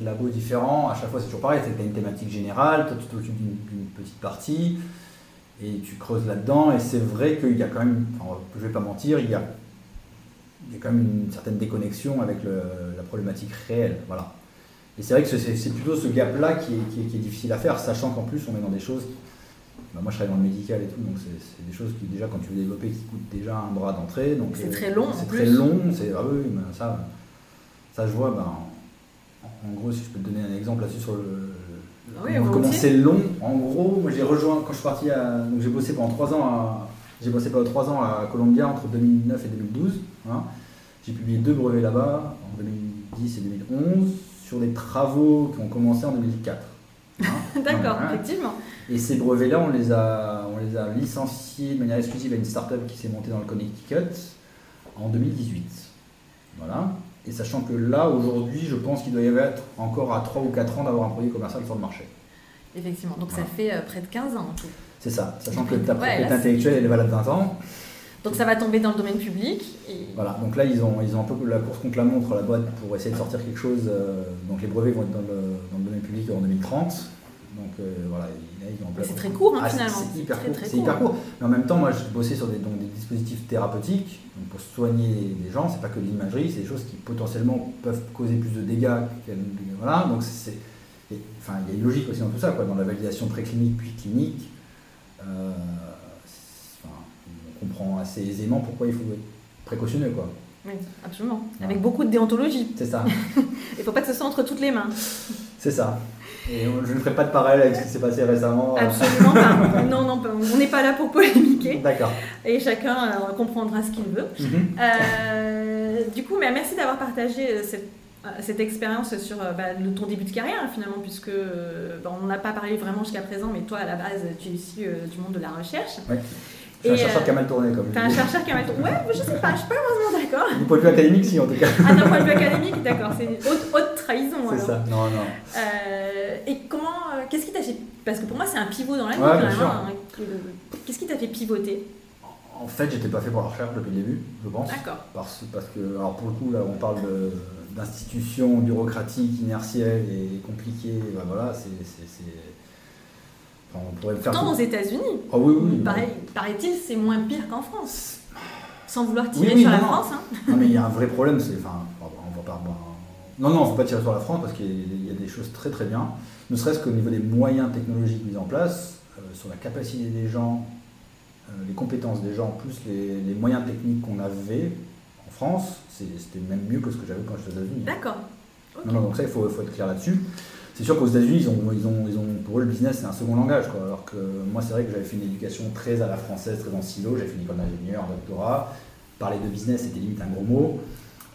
3-4 labos différents, à chaque fois c'est toujours pareil, c'est que tu as une thématique générale, toi tu t'occupes d'une petite partie, et tu creuses là-dedans, et c'est vrai qu'il y a quand même, je vais pas mentir, il y a, il y a quand même une certaine déconnexion avec la problématique réelle. Voilà. Et c'est vrai que c'est plutôt ce gap-là qui est, qui est, difficile à faire, sachant qu'en plus on est dans des choses bah, moi, je travaille dans le médical et tout, donc c'est des choses qui, déjà, quand tu veux développer, qui coûtent déjà un bras d'entrée. C'est très long. C'est très long. C'est ah oui, ça, ça je vois. Ben, en, gros, si je peux te donner un exemple là-dessus sur le. Oui, comment c'est long. En gros, moi j'ai rejoint quand je suis parti à. Donc j'ai bossé pendant trois ans à. J'ai bossé pendant trois ans à Columbia entre 2009 et 2012. Hein. J'ai publié deux brevets là-bas en 2010 et 2011 sur des travaux qui ont commencé en 2004. Hein. [laughs] D'accord, effectivement. Et ces brevets-là, on, les a, on les a licenciés de manière exclusive à une start-up qui s'est montée dans le Connecticut en 2018. Voilà. Et sachant que là, aujourd'hui, je pense qu'il doit y avoir encore à 3 ou 4 ans d'avoir un produit commercial sur le marché. Effectivement, donc ça fait euh, près de 15 ans en tout. C'est ça, sachant que ta propriété intellectuelle, elle est valable 20 ans. Donc ça va tomber dans le domaine public. Et... Voilà, donc là ils ont, ils ont un peu la course contre la montre, la boîte, pour essayer de sortir quelque chose. Euh, donc les brevets vont être dans le, dans le domaine public en 2030. Donc euh, voilà, c'est très court hein, ah, finalement. C'est hyper, court. hyper court. Mais en même temps, moi, je bossais sur des, donc, des dispositifs thérapeutiques pour soigner les gens. C'est pas que l'imagerie, c'est des choses qui potentiellement peuvent causer plus de dégâts. Voilà, donc c'est, enfin, il y a une logique aussi dans tout ça, quoi, dans la validation préclinique puis clinique. Euh, on comprend assez aisément pourquoi il faut être précautionneux, quoi. Oui, absolument. Avec beaucoup de déontologie. C'est ça. [laughs] il ne faut pas que ce soit entre toutes les mains. C'est ça. Et je ne ferai pas de parallèle avec ce qui s'est passé récemment. Absolument pas. [laughs] Non, non, on n'est pas là pour polémiquer. D'accord. Et chacun euh, comprendra ce qu'il veut. Mhm. Euh, du coup, mais merci d'avoir partagé euh, cette, expérience sur bah, ton début de carrière, finalement, puisque bah, on n'a pas parlé vraiment jusqu'à présent, mais toi, à la base, tu es issu du monde de la recherche. Oui. C'est un chercheur qui a mal tourné, comme T'es un chercheur qui a mal tourné. Ouais, je sais pas, je suis pas vraiment d'accord. Du point de vue académique, si, en tout cas. Ah, d'un point de vue académique, d'accord, c'est haute trahison. C'est ça, non, non. Euh, et comment, euh, qu'est-ce qui t'a fait. Parce que pour moi, c'est un pivot dans la vie, ouais, hein, Qu'est-ce qui t'a fait pivoter? En fait, j'étais pas fait pour la recherche depuis le début, je pense. D'accord. Parce, parce que, alors pour le coup, là, on parle d'institutions bureaucratiques, inertielles et compliquées. Ben voilà, c'est Pourtant, aux États-Unis, ah oui, oui, paraît-il, c'est moins pire qu'en France. Sans vouloir tirer sur la France. Hein. Non, mais il y a un vrai problème, c'est. Enfin, on va pas. Non, non, il ne faut pas tirer sur la France parce qu'il y a des choses très très bien, ne serait-ce qu'au niveau des moyens technologiques mis en place, euh, sur la capacité des gens, euh, les compétences des gens, plus les, moyens techniques qu'on avait en France, c'était même mieux que ce que j'avais quand j'étais aux États-Unis. D'accord. Non, non, donc ça, il faut, faut être clair là-dessus c'est sûr qu'aux États-Unis, ils ont, ils, ont, ils ont, pour eux, le business, c'est un second langage. Quoi. Alors que moi, c'est vrai que j'avais fait une éducation très à la française, très en silo. J'ai fait une école d'ingénieur, un doctorat. parler de business, c'était limite un gros mot.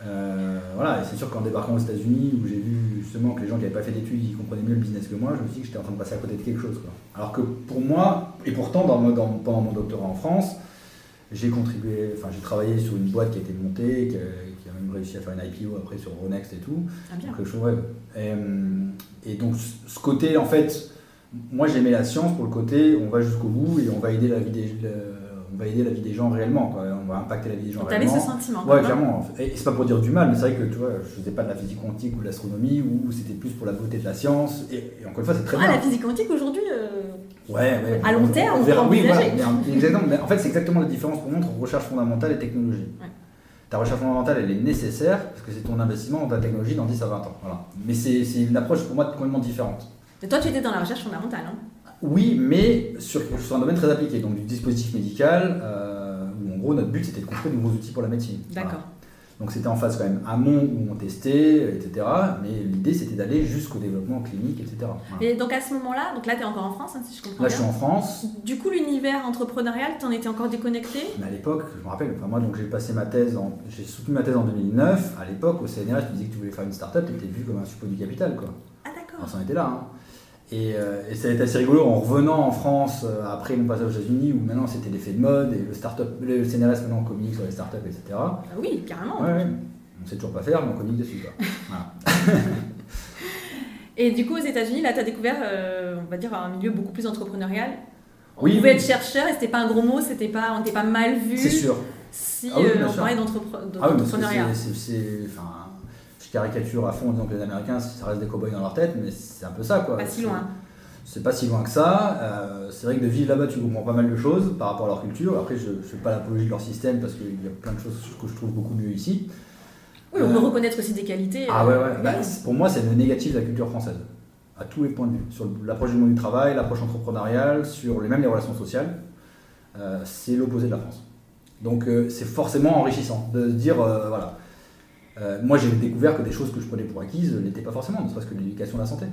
Euh, voilà, et c'est sûr qu'en débarquant aux États-Unis, où j'ai vu justement que les gens qui n'avaient pas fait d'études, ils comprenaient mieux le business que moi, je me suis dit que j'étais en train de passer à côté de quelque chose. Quoi. Alors que pour moi, et pourtant dans, dans, pendant mon doctorat en France, j'ai contribué, enfin j'ai travaillé sur une boîte qui a été montée, qui a, même réussi à faire une IPO après sur Ronext et tout. Ah bien. Donc, ouais. et, et, donc ce côté, en fait, moi j'aimais la science pour le côté, on va jusqu'au bout et on va aider la vie des, on va aider la vie des gens réellement, quoi. on va impacter la vie des gens réellement. Tu avais ce sentiment Ouais, clairement. Et c'est pas pour dire du mal, mais c'est vrai que tu vois, je faisais pas de la physique quantique ou de l'astronomie, où c'était plus pour la beauté de la science. Et, encore une fois, c'est très ah, bien. la physique quantique aujourd'hui euh, Ouais, ouais, À long terme, on, verra, oui, voilà, exactement. Mais en fait, c'est exactement la différence pour moi entre recherche fondamentale et technologie. Ta recherche fondamentale, elle est nécessaire parce que c'est ton investissement dans ta technologie dans 10 à 20 ans. Voilà. Mais c'est une approche pour moi complètement différente. Et toi, tu étais dans la recherche fondamentale, hein Oui, mais sur, sur, un domaine très appliqué, donc du dispositif médical. Euh, gros, notre but, c'était de construire de nouveaux outils pour la médecine. D'accord. Donc c'était en phase quand même amont où on testait, etc. Mais l'idée c'était d'aller jusqu'au développement clinique, etc. Et donc à ce moment-là, donc là tu es encore en France, hein, si je comprends Là je suis en France. Du coup l'univers entrepreneurial, tu en étais encore déconnecté? Mais à l'époque, je me rappelle, enfin, moi donc j'ai passé ma thèse, j'ai soutenu ma thèse en 2009. À l'époque au CNRS, tu disais que tu voulais faire une start-up, tu étais vu comme un suppôt du capital. Quoi. Ah d'accord. On s'en était là. Hein. Euh, et, ça a été assez rigolo en revenant en France euh, après mon passage aux États-Unis où maintenant c'était l'effet de mode et le startup, le CNRS maintenant communique sur les startups, etc. Ah oui, carrément. Ouais, On sait toujours pas faire, mais on communique dessus. [laughs] et du coup, aux États-Unis, là, tu as découvert, euh, on va dire, un milieu beaucoup plus entrepreneurial. On oui, pouvait être chercheur et c'était pas un gros mot, c'était pas, on n'était pas mal vu. C'est sûr. Si ah on parlait d'entrepreneuriat. Ah c'est caricature à fond en disant que les Américains, ça reste des cow-boys dans leur tête, mais c'est un peu ça. Quoi. Pas si loin. C'est pas si loin que ça. Euh, c'est vrai que de vivre là-bas, tu comprends pas mal de choses par rapport à leur culture. Après, je ne fais pas l'apologie de leur système parce qu'il y a plein de choses que je trouve beaucoup mieux ici. Oui, on peut euh, reconnaître aussi des qualités. Ah ouais, ouais. Euh, bah, pour moi, c'est le négatif de la culture française, à tous les points de vue. Sur l'approche du monde du travail, l'approche entrepreneuriale, sur les, même les relations sociales, c'est l'opposé de la France. Donc c'est forcément enrichissant de se dire, voilà, euh, moi, j'ai découvert que des choses que je prenais pour acquises n'étaient pas forcément, ne serait-ce que l'éducation et la santé.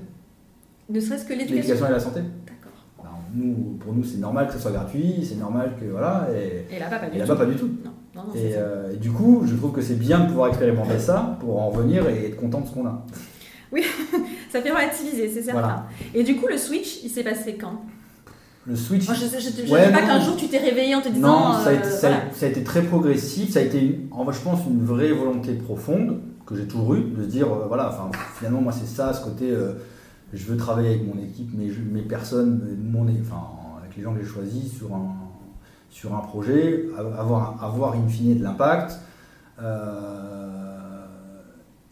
Ne serait-ce que l'éducation L'éducation et la santé. D'accord. nous, pour nous, c'est normal que ce soit gratuit, c'est normal que. Voilà, et, et là-bas, pas, du, tout. pas du tout. Non. Non, non, et, euh, et, du coup, je trouve que c'est bien de pouvoir expérimenter ça pour en revenir et être content de ce qu'on a. Oui, [laughs] ça fait relativiser, c'est certain. Et du coup, le switch, il s'est passé quand? Le switch. je ne dis pas qu'un jour tu t'es réveillé en te disant. Non, ça a, été, euh, ça, a, été, très progressif. Ça a été, une, je pense, une vraie volonté profonde que j'ai toujours eu de se dire euh, voilà, enfin, finalement, moi, c'est ça, ce côté. Euh, je veux travailler avec mon équipe, mes, mes personnes, mon, enfin, avec les gens que j'ai choisis sur un, sur un projet, avoir, avoir in fine de l'impact.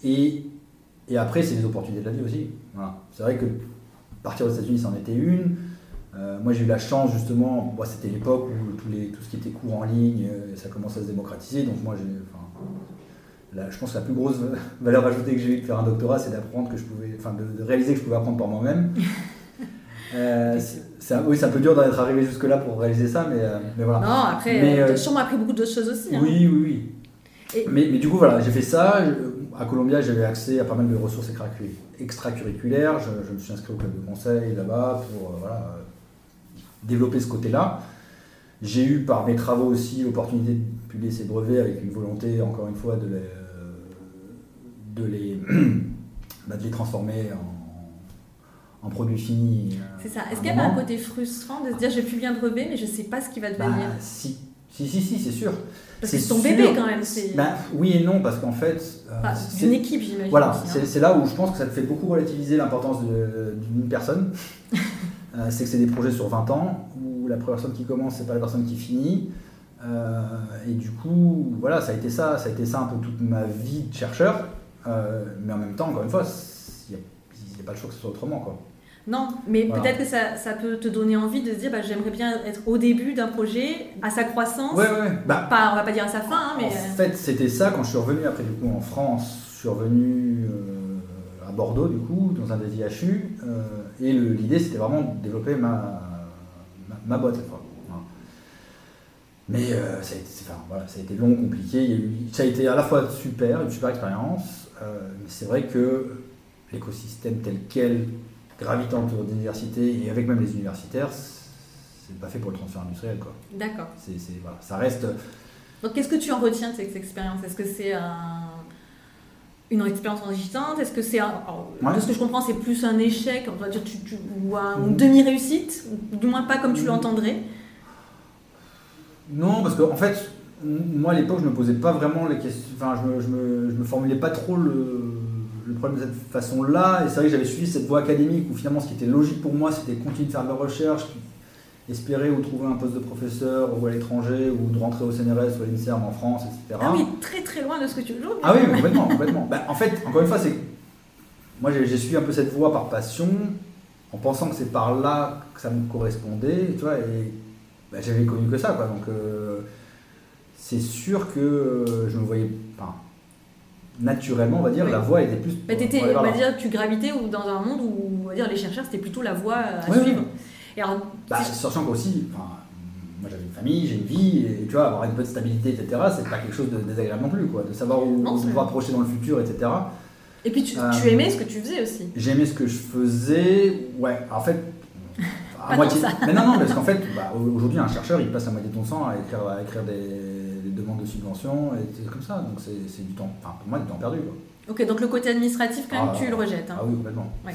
et, et après, c'est les opportunités de la vie aussi. Voilà. C'est vrai que partir aux États-Unis, c'en était une. Euh, moi, j'ai eu la chance, justement, c'était l'époque où tout, les, tout ce qui était cours en ligne, euh, ça commençait à se démocratiser. Donc, moi, je pense que la plus grosse [laughs] valeur ajoutée que j'ai eu de faire un doctorat, c'est d'apprendre que je pouvais, enfin, de, réaliser que je pouvais apprendre par moi-même. [laughs] euh, oui, c'est un peu dur d'être arrivé jusque-là pour réaliser ça, mais, euh, mais voilà. Non, après, tu as sûrement appris beaucoup d'autres choses aussi. Hein. Oui, oui, oui. Mais, mais, du coup, voilà, j'ai fait ça. à Columbia, j'avais accès à pas mal de ressources extracurriculaires. Je, je me suis inscrit au club de conseil là-bas pour voilà, développer ce côté-là. J'ai eu par mes travaux aussi l'opportunité de publier ces brevets avec une volonté, encore une fois, de les, de les, [clears throat] bah, de les transformer en, en produits finis. Euh, c'est ça. Est-ce qu'il y a pas un côté frustrant de se dire j'ai publié un brevet mais je ne sais pas ce qui va devenir bah, Si, si, si, si c'est sûr. Parce que c'est ton bébé quand même. Bah, oui et non, parce qu'en fait. Euh, c'est une équipe, j'imagine. Voilà, hein. c'est là où je pense que ça te fait beaucoup relativiser l'importance d'une personne. [laughs] Euh, c'est que c'est des projets sur 20 ans, où la première personne qui commence, c'est pas la personne qui finit. Euh, et du coup, voilà, ça a été ça, ça a été ça un peu toute ma vie de chercheur. Euh, mais en même temps, encore une fois, il n'y a, pas le choix que ce soit autrement. Quoi. Non, mais peut-être que ça, ça, peut te donner envie de se dire bah, j'aimerais bien être au début d'un projet, à sa croissance. Ouais, ouais, bah, pas, on va pas dire à sa fin, hein, mais. En fait, c'était ça quand je suis revenu après, du coup, en France. Je suis revenu Bordeaux, du coup, dans un des IHU. Et l'idée, c'était vraiment de développer ma, ma, boîte cette fois. Mais euh, ça, a été, voilà, ça, a été, long, compliqué. ça a été à la fois super, une super expérience, euh, mais c'est vrai que l'écosystème tel quel, gravitant autour des universités et avec même les universitaires, c'est pas fait pour le transfert industriel. D'accord. Voilà, ça reste Donc qu'est-ce que tu en retiens de cette expérience? Est-ce que c'est une expérience enrichissante? Est-ce que c'est de ce que je comprends, c'est plus un échec, on va dire, tu, ou une demi-réussite, du moins pas comme tu mm. l'entendrais? Non, parce qu'en en fait, moi à l'époque, je me posais pas vraiment les questions, enfin, je me, je me, je me formulais pas trop le, le problème de cette façon-là. Et c'est vrai que j'avais suivi cette voie académique où finalement ce qui était logique pour moi, c'était de continuer de faire de la recherche, espérer ou trouver un poste de professeur ou à l'étranger ou de rentrer au CNRS ou à l'INSERM en France, etc. Ah oui, très très loin de ce que tu veux. Ah oui, complètement, complètement. Bah, en fait, encore une fois, c'est moi j'ai suivi un peu cette voie par passion, en pensant que c'est par là que ça me correspondait, tu vois, et bah, j'avais connu que ça, quoi. Donc euh, c'est sûr que euh, je me voyais, enfin, naturellement, on va dire, la voie était plus. Mais étais, on va dire, tu gravitais dans un monde où, on va dire, les chercheurs c'était plutôt la voie à suivre. Et alors, bah, sachant qu'aussi, moi j'avais une famille, j'ai une vie, et tu vois, avoir une bonne stabilité, etc., c'est pas quelque chose de désagréable non plus, quoi, de savoir où on se approcher dans le futur, etc. Et puis tu, tu, euh, aimais ce que tu faisais aussi. J'aimais ce que je faisais, ouais, en fait. [laughs] À moitié. Mais non, non, parce qu'en fait, bah, aujourd'hui, un chercheur, il passe la moitié de son sang à écrire, à écrire des, demandes de subventions, et comme ça, donc c'est du temps, enfin, pour moi, du temps perdu. Quoi. Ok, donc le côté administratif, quand même, ah, tu le rejettes. Hein. Ah oui, complètement. Ouais.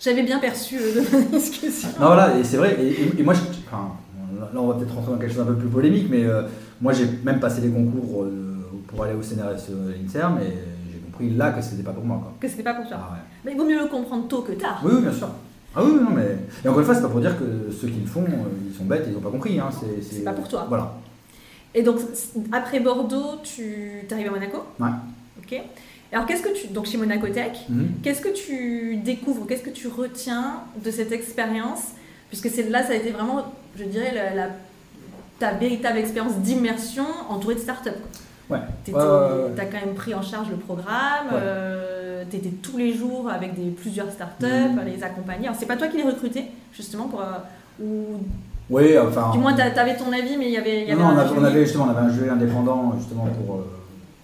J'avais bien perçu euh, de ma [laughs] discussion. Non, voilà, et c'est vrai. Et, moi, je, enfin, là, on va peut-être rentrer dans quelque chose d'un peu plus polémique, mais euh, moi, j'ai même passé des concours euh, pour aller au CNRS l'INSERM, et j'ai compris là que c'était pas pour moi. Quoi. Que c'était pas pour toi. Ah, Mais il vaut mieux le comprendre tôt que tard. Oui, oui bien sûr. Ah oui, non, mais. Et encore une fois, c'est pas pour dire que ceux qui le font, ils sont bêtes, ils n'ont pas compris. Hein. C'est pas pour toi. Voilà. Et donc, après Bordeaux, tu arrives à Monaco? Ouais. Ok. Alors, qu'est-ce que tu. Donc, chez Monaco Tech, mhm. qu'est-ce que tu découvres, qu'est-ce que tu retiens de cette expérience? Puisque c'est là, ça a été vraiment, je dirais, la, ta véritable expérience d'immersion entourée de startups. Ouais. Tu as quand même pris en charge le programme, euh, tu étais tous les jours avec des, plusieurs startups, mmh. les accompagner. c'est pas toi qui les recrutais, justement, pour. Euh, ou... Oui, enfin. Du moins, tu avais ton avis, mais il y avait. Y avait non, on, avait, justement, on avait un jeu indépendant, justement, pour. Euh,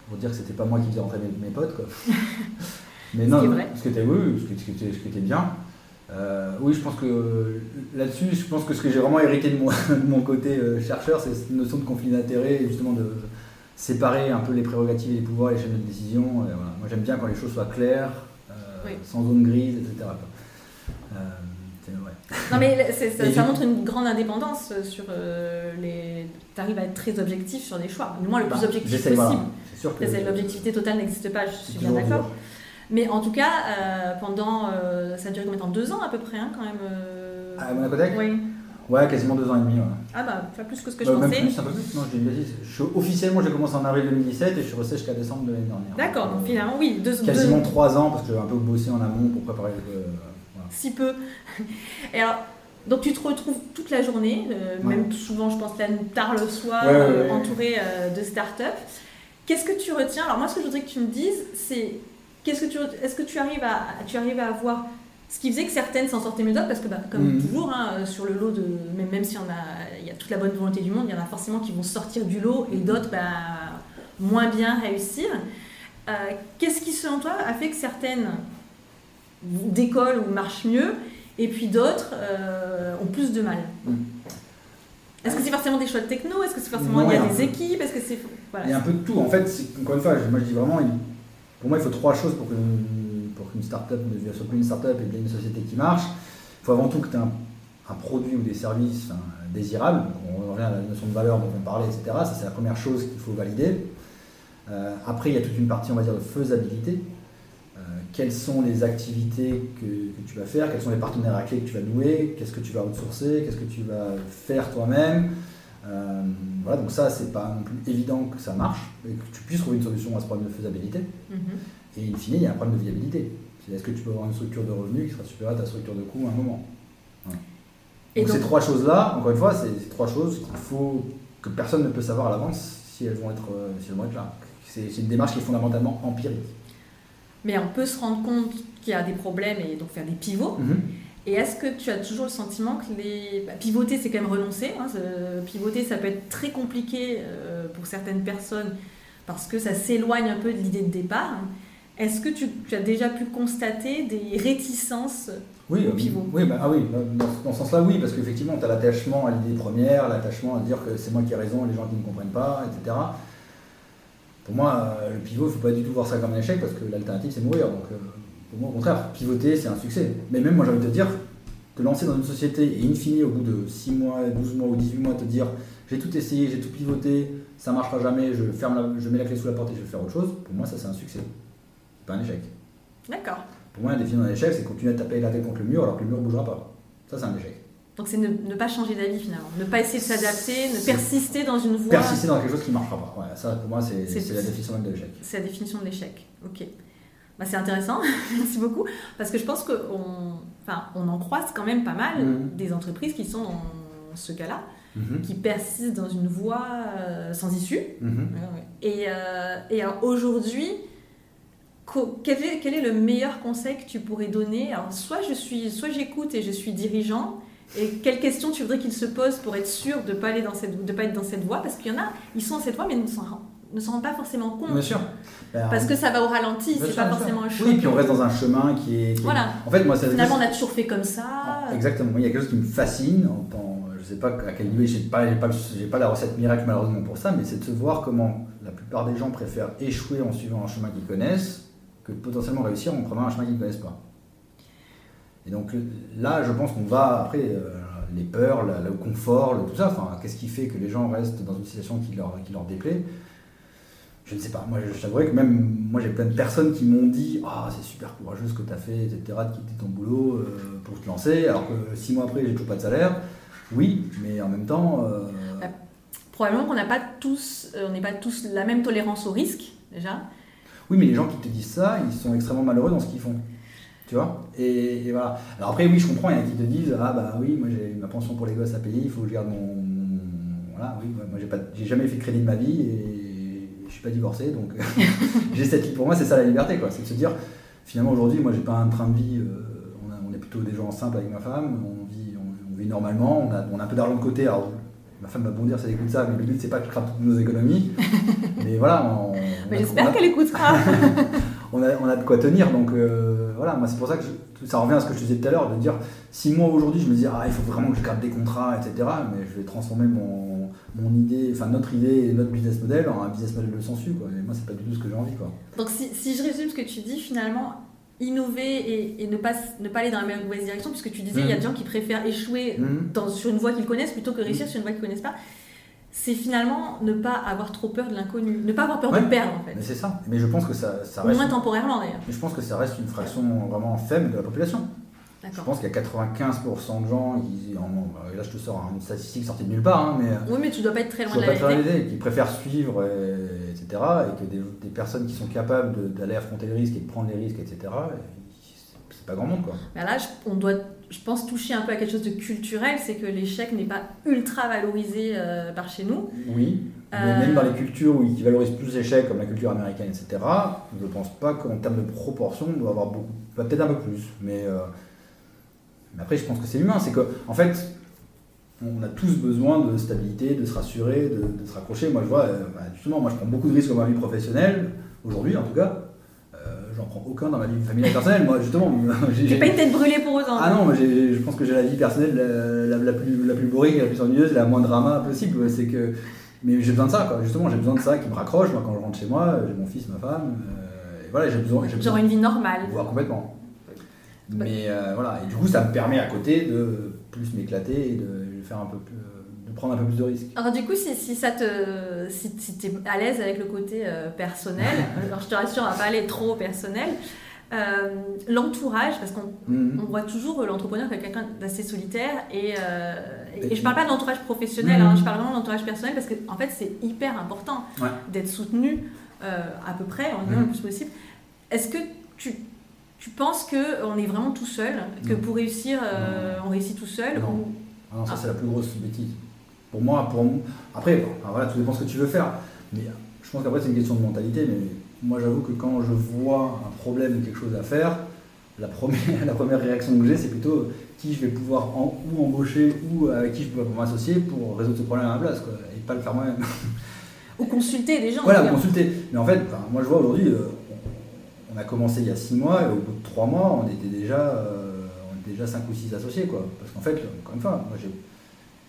pour dire que c'était pas moi qui faisais rentrer mes, potes. Quoi. [laughs] Mais non, ce qui était, oui, ce qui, était, ce qui était bien. Euh, oui, je pense que là-dessus, je pense que ce que j'ai vraiment hérité de, [laughs] de mon côté euh, chercheur, c'est cette notion de conflit d'intérêt et justement de séparer un peu les prérogatives et les pouvoirs les chaînes de décision. voilà. Moi, j'aime bien quand les choses soient claires, euh, sans zone grise, etc. [laughs] Non, mais ça, montre une grande indépendance sur les. Tu arrives à être très objectif sur des choix, du moins le plus bah, objectif possible. L'objectivité totale n'existe pas, je suis bien d'accord. Mais en tout cas, euh, pendant. Euh, ça a duré combien de temps? Deux ans à peu près, hein, quand même euh... À Monaco Oui. Ouais, quasiment deux ans et demi. Ouais. Ah bah, pas plus que ce que je pensais. Même plus, un peu plus. Non, je dis une bêtise. officiellement, j'ai commencé en avril 2017 et je suis resté jusqu'à décembre de l'année dernière. D'accord, donc finalement, oui, deux ans. Quasiment trois ans parce que j'ai un peu bossé en amont pour préparer le. Voilà. Si peu. Et alors. Donc tu te retrouves toute la journée, même souvent je pense tard le soir, entouré de start-up. Qu'est-ce que tu retiens? Alors moi, ce que je voudrais que tu me dises, c'est qu'est-ce que tu est-ce que tu arrives à tu arrives à avoir ce qui faisait que certaines s'en sortaient mieux d'autres? Parce que bah, comme mm. toujours hein, sur le lot de même, même si on a il y a toute la bonne volonté du monde il y en a forcément qui vont sortir du lot et d'autres bah, moins bien réussir. Euh, qu'est-ce qui selon toi a fait que certaines décollent ou marchent mieux et puis d'autres euh, ont plus de mal? Mm. Est-ce que c'est forcément des choix de techno? Est-ce que c'est forcément il y a des équipes? Est-ce que c'est il y a un peu de tout. En fait, encore une fois, moi je dis vraiment, pour moi, il faut trois choses pour qu'une pour qu'une startup ne soit plus une startup et une société qui marche. Il faut avant tout que tu aies un, produit ou des services désirables. On revient à la notion de valeur dont on parlait, etc. Ça, c'est la première chose qu'il faut valider. Euh, après, il y a toute une partie, on va dire, de faisabilité. Quelles sont les activités que, que, tu vas faire Quels sont les partenaires à clé que tu vas nouer Qu'est-ce que tu vas outsourcer Qu'est-ce que tu vas faire toi-même euh, voilà, donc ça, c'est pas non plus évident que ça marche et que tu puisses trouver une solution à ce problème de faisabilité. Mm-hmm. Et in fine, il y a un problème de viabilité. Est-ce que tu peux avoir une structure de revenus qui sera supérieure à ta structure de coût à un moment? Et donc, ces trois choses-là, encore une fois, c'est ces trois choses qu'il faut que personne ne peut savoir à l'avance si elles vont être, euh, si elles vont être là. C'est une démarche qui est fondamentalement empirique. Mais on peut se rendre compte qu'il y a des problèmes et donc faire des pivots. Mm-hmm. Et est-ce que tu as toujours le sentiment que les... Bah, pivoter, c'est quand même renoncer. Hein, pivoter, ça peut être très compliqué euh, pour certaines personnes parce que ça s'éloigne un peu de l'idée de départ. Est-ce que tu, as déjà pu constater des réticences oui, au pivot? Oui, bah, ah oui dans, dans ce sens-là, oui, parce qu'effectivement, tu as l'attachement à l'idée première, l'attachement à dire que c'est moi qui ai raison, les gens qui ne comprennent pas, etc. Pour moi, le pivot, il ne faut pas du tout voir ça comme un échec, parce que l'alternative, c'est mourir. Donc, pour moi, au contraire, pivoter, c'est un succès. Mais même moi, j'ai envie de te dire, te lancer dans une société et in fine, au bout de 6 mois, 12 mois ou 18 mois, te dire j'ai tout essayé, j'ai tout pivoté, ça marchera jamais, je, ferme je mets la clé sous la porte et je vais faire autre chose, pour moi, ça c'est un succès. Pas un échec. D'accord. Pour moi, la définition d'un échec, c'est continuer à taper la tête contre le mur alors que le mur ne bougera pas. Ça, c'est un échec. Donc c'est ne, pas changer d'avis finalement, ne pas essayer de s'adapter, ne persister dans une voie. Persister dans quelque chose qui ne marchera pas. ça pour moi c'est la définition de l'échec. C'est la définition de l'échec. Ok. Bah, c'est intéressant, [laughs] merci beaucoup, parce que je pense qu'on enfin, on en croise quand même pas mal mmh. des entreprises qui sont dans ce cas-là, mmh. qui persistent dans une voie euh, sans issue. Mmh. Et, euh, et aujourd'hui, quel est, quel est, le meilleur conseil que tu pourrais donner? Alors, soit je suis, soit j'écoute et je suis dirigeant, et quelles questions tu voudrais qu'ils se posent pour être sûr de ne pas, aller dans cette, de pas être dans cette voie? Parce qu'il y en a, ils sont dans cette voie, mais ils ne s'en ne se rendent pas forcément compte. Bien sûr. Ben, parce que ça va au ralenti, c'est pas forcément un choix. Oui, puis on reste dans un chemin qui est. Voilà. En fait, moi, ça Finalement, on a toujours fait comme ça. Ah, exactement. Il y a quelque chose qui me fascine. En. Je sais pas à quel niveau, j'ai pas, pas, pas la recette miracle malheureusement pour ça, mais c'est de se voir comment la plupart des gens préfèrent échouer en suivant un chemin qu'ils connaissent que potentiellement réussir en prenant un chemin qu'ils ne connaissent pas. Et donc là, je pense qu'on va après. Euh, les peurs, le confort, le, tout ça, enfin, qu'est-ce qui fait que les gens restent dans une situation qui leur, qui leur déplaît? Je ne sais pas. Moi, je t'avouerais que même moi, j'ai plein de personnes qui m'ont dit Ah, c'est super courageux ce que tu as fait, etc., de quitter ton boulot euh, pour te lancer, alors que six mois après, j'ai toujours pas de salaire. Oui, mais en même temps. Euh, bah, probablement qu'on n'a pas tous, on n'est pas tous la même tolérance au risque, déjà. Oui, mais les gens qui te disent ça, ils sont extrêmement malheureux dans ce qu'ils font. Tu vois et, voilà. Alors après, oui, je comprends, il y en a qui te disent Ah, bah oui, moi j'ai ma pension pour les gosses à payer, il faut que je garde mon. Voilà, oui, moi j'ai jamais fait crédit de ma vie et je suis pas divorcé, donc [laughs] j'ai cette pour moi c'est ça la liberté quoi, c'est de se dire finalement aujourd'hui moi j'ai pas un train de vie, euh, on, est plutôt des gens simples avec ma femme, on vit, on, vit normalement, on a, on a un peu d'argent de côté, alors ma femme va bondir si elle écoute ça, mais le but c'est pas que je crame toutes nos économies, [laughs] mais voilà. mais j'espère qu'elle écoutera. [laughs] on, a, on a de quoi tenir, donc euh, voilà, moi c'est pour ça que ça revient à ce que je te disais tout à l'heure, de dire si moi aujourd'hui je me dis ah il faut vraiment que je garde des contrats, etc., mais je vais transformer mon mon idée, enfin notre idée et notre business model en un business model de sensu. Quoi. Et moi, c'est pas du tout ce que j'ai envie. Quoi. Donc, si, si, je résume ce que tu dis, finalement, innover et, ne, pas, ne pas aller dans la mauvaise direction, puisque tu disais, il y a mhm. des gens qui préfèrent échouer mhm. dans, sur une voie qu'ils connaissent plutôt que réussir mhm. sur une voie qu'ils connaissent pas. C'est finalement ne pas avoir trop peur de l'inconnu, ne pas avoir peur de perdre en fait. Mais c'est ça. Mais je pense que ça, ça reste. Au moins temporairement d'ailleurs. Mais je pense que ça reste une fraction vraiment faible de la population. Je pense qu'il y a 95% de gens qui, là je te sors une statistique sortie de nulle part, hein, mais oui, mais tu dois pas être très loin de la vérité. Qui préfèrent suivre, etc. Et que des, personnes qui sont capables d'aller affronter les risques et de prendre les risques, etc. C'est pas grand monde quoi. Mais là, on doit, je pense, toucher un peu à quelque chose de culturel, c'est que l'échec n'est pas ultra valorisé euh, par chez nous. Oui. Mais euh, même dans les cultures où qui valorisent plus l'échec, comme la culture américaine, etc., je ne pense pas qu'en termes de proportion, on doit avoir beaucoup, peut-être un peu plus, mais euh, mais après, je pense que c'est humain. C'est qu'en en fait, on a tous besoin de stabilité, de se rassurer, de, se raccrocher. Moi, je vois, bah, justement, moi, je prends beaucoup de risques dans ma vie professionnelle, aujourd'hui en tout cas. Euh, j'en prends aucun dans ma vie familiale personnelle. Moi, justement, [laughs] j'ai pas une tête brûlée pour autant. Ah non, je pense que j'ai la vie personnelle la, plus, la plus boring, la plus ennuyeuse, la moins drama possible. C'est que, mais j'ai besoin de ça, quoi. Justement, j'ai besoin de ça qui me raccroche. Moi, quand je rentre chez moi, j'ai mon fils, ma femme. Euh, et voilà, j'ai besoin. Genre une vie normale. Voir complètement. Mais euh, voilà, et du coup, ça me permet à côté de plus m'éclater et de faire un peu de prendre un peu plus de risques. Alors du coup, si, si ça te, si, si tu es à l'aise avec le côté euh, personnel, [laughs] alors je te rassure, on va pas aller trop personnel. Euh, l'entourage, parce qu'on mhm. on voit toujours l'entrepreneur comme quelqu'un d'assez solitaire et, et, je parle pas de l'entourage professionnel, hein, je parle vraiment de l'entourage personnel parce qu'en en fait c'est hyper important d'être soutenu à peu près, en mmh. le plus possible. Est-ce que tu tu penses qu'on est vraiment tout seul Que pour réussir, euh, on réussit tout seul Non, ah non ça c'est la plus grosse bêtise. Pour moi, pour après, voilà, tout dépend ce que tu veux faire. Mais je pense qu'après c'est une question de mentalité. Mais moi j'avoue que quand je vois un problème ou quelque chose à faire, la première, [laughs] la première réaction que j'ai c'est plutôt qui je vais pouvoir ou embaucher ou avec qui je peux m'associer pour résoudre ce problème à la place. Quoi, et pas le faire moi-même. [laughs] Ou consulter des gens. Voilà, consulter. Mais en fait, moi je vois aujourd'hui, euh, on a commencé il y a six mois et au bout de trois mois, on était déjà, euh, on était déjà cinq ou six associés. Quoi. Parce qu'en fait, encore une fois, moi, j'ai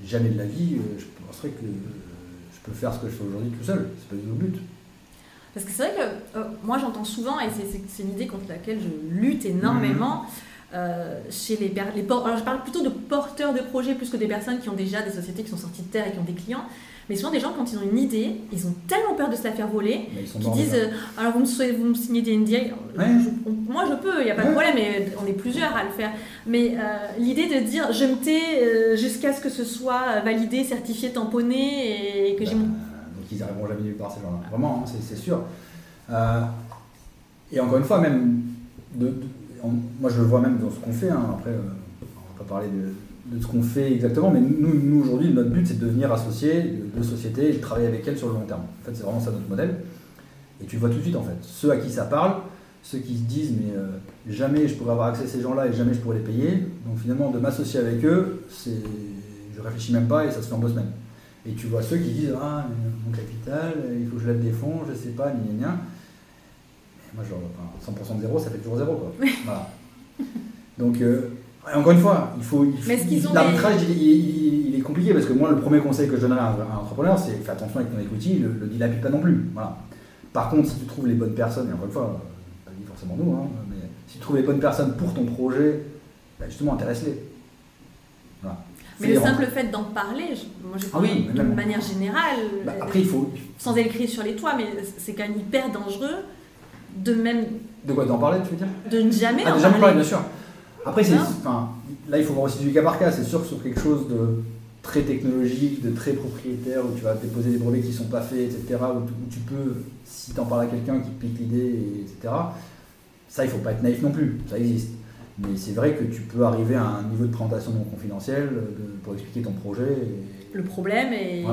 jamais de la vie, euh, je penserais que je peux faire ce que je fais aujourd'hui tout seul. C'est pas du tout le but. Parce que c'est vrai que moi j'entends souvent, et c'est une idée contre laquelle je lutte énormément, mmh. Chez les, les alors je parle plutôt de porteurs de projets plus que des personnes qui ont déjà des sociétés qui sont sorties de terre et qui ont des clients, mais souvent, des gens, quand ils ont une idée, ils ont tellement peur de se la faire voler qu'ils disent euh, Alors, vous me, vous me signez des NDA Moi, je peux, il n'y a pas de problème, mais on est plusieurs à le faire. Mais euh, l'idée de dire Je me tais euh, jusqu'à ce que ce soit validé, certifié, tamponné et que j'ai mon. Donc, ils n'arriveront jamais nulle part, ces gens-là. Vraiment, hein, c'est sûr. et encore une fois, même, de, moi, je le vois même dans ce qu'on fait. Hein, après, on va pas parler de de ce qu'on fait exactement, mais nous, aujourd'hui, notre but, c'est de devenir associé de sociétés et de travailler avec elles sur le long terme. En fait, c'est vraiment ça notre modèle. Et tu le vois tout de suite, en fait. Ceux à qui ça parle, ceux qui se disent, mais euh, jamais je pourrais avoir accès à ces gens-là et jamais je pourrais les payer. Donc finalement, de m'associer avec eux, c'est, je réfléchis même pas et ça se fait en deux semaines. Et tu vois ceux qui disent, ah, mon capital, il faut que je lève des fonds, je sais pas, ni ni. Moi, genre, 100% de zéro, ça fait toujours zéro, quoi. Voilà. Donc, euh, encore une fois, il faut. L'arbitrage, il, est compliqué parce que moi, le premier conseil que je donnerais à un, entrepreneur, c'est fais attention avec ton equity, le, le dilapide pas non plus. Voilà. Par contre, si tu trouves les bonnes personnes, et encore une fois, pas dit forcément nous, hein, mais si tu trouves les bonnes personnes pour ton projet, bah, justement, intéresse-les. Voilà. Mais le simple fait d'en parler, moi je ah oui, de manière générale, bah, après, il faut... sans écrire sur les toits, mais c'est quand même hyper dangereux de même. De quoi D'en parler, tu veux dire? De ne jamais ah, en parler. parler. bien sûr. Après, c'est, enfin, là, il faut voir aussi du cas par cas. C'est sûr que sur quelque chose de très technologique, de très propriétaire, où tu vas déposer des brevets qui ne sont pas faits, etc., où, tu peux, si tu en parles à quelqu'un qui pique l'idée, etc., ça, il ne faut pas être naïf non plus. Ça existe. Mais c'est vrai que tu peux arriver à un niveau de présentation non confidentiel pour expliquer ton projet. Le problème est.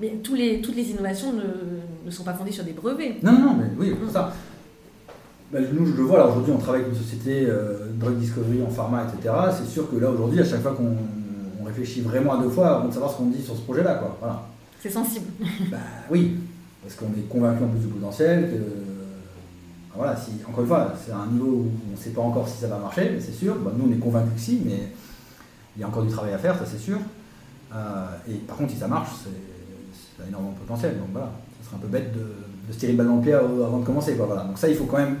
Mais tous les, toutes les innovations ne, ne, sont pas fondées sur des brevets. Non, non, mais oui, c'est ça. Bah, nous, je le vois, aujourd'hui, on travaille avec une société euh, Drug Discovery en pharma, etc. C'est sûr que là, aujourd'hui, à chaque fois qu'on réfléchit vraiment à deux fois avant de savoir ce qu'on dit sur ce projet-là. Quoi. Voilà. C'est sensible. [laughs] bah, oui, parce qu'on est convaincu en plus du potentiel. Que, voilà, si, encore une fois, c'est un niveau où on ne sait pas encore si ça va marcher, c'est sûr. Bah, nous, on est convaincu que si, mais il y a encore du travail à faire, ça c'est sûr. Euh, et par contre, si ça marche, c'est énormément de potentiel. Donc voilà, ce serait un peu bête de, de se tirer le ballon pied avant de commencer. Quoi, voilà. Donc ça, il faut quand même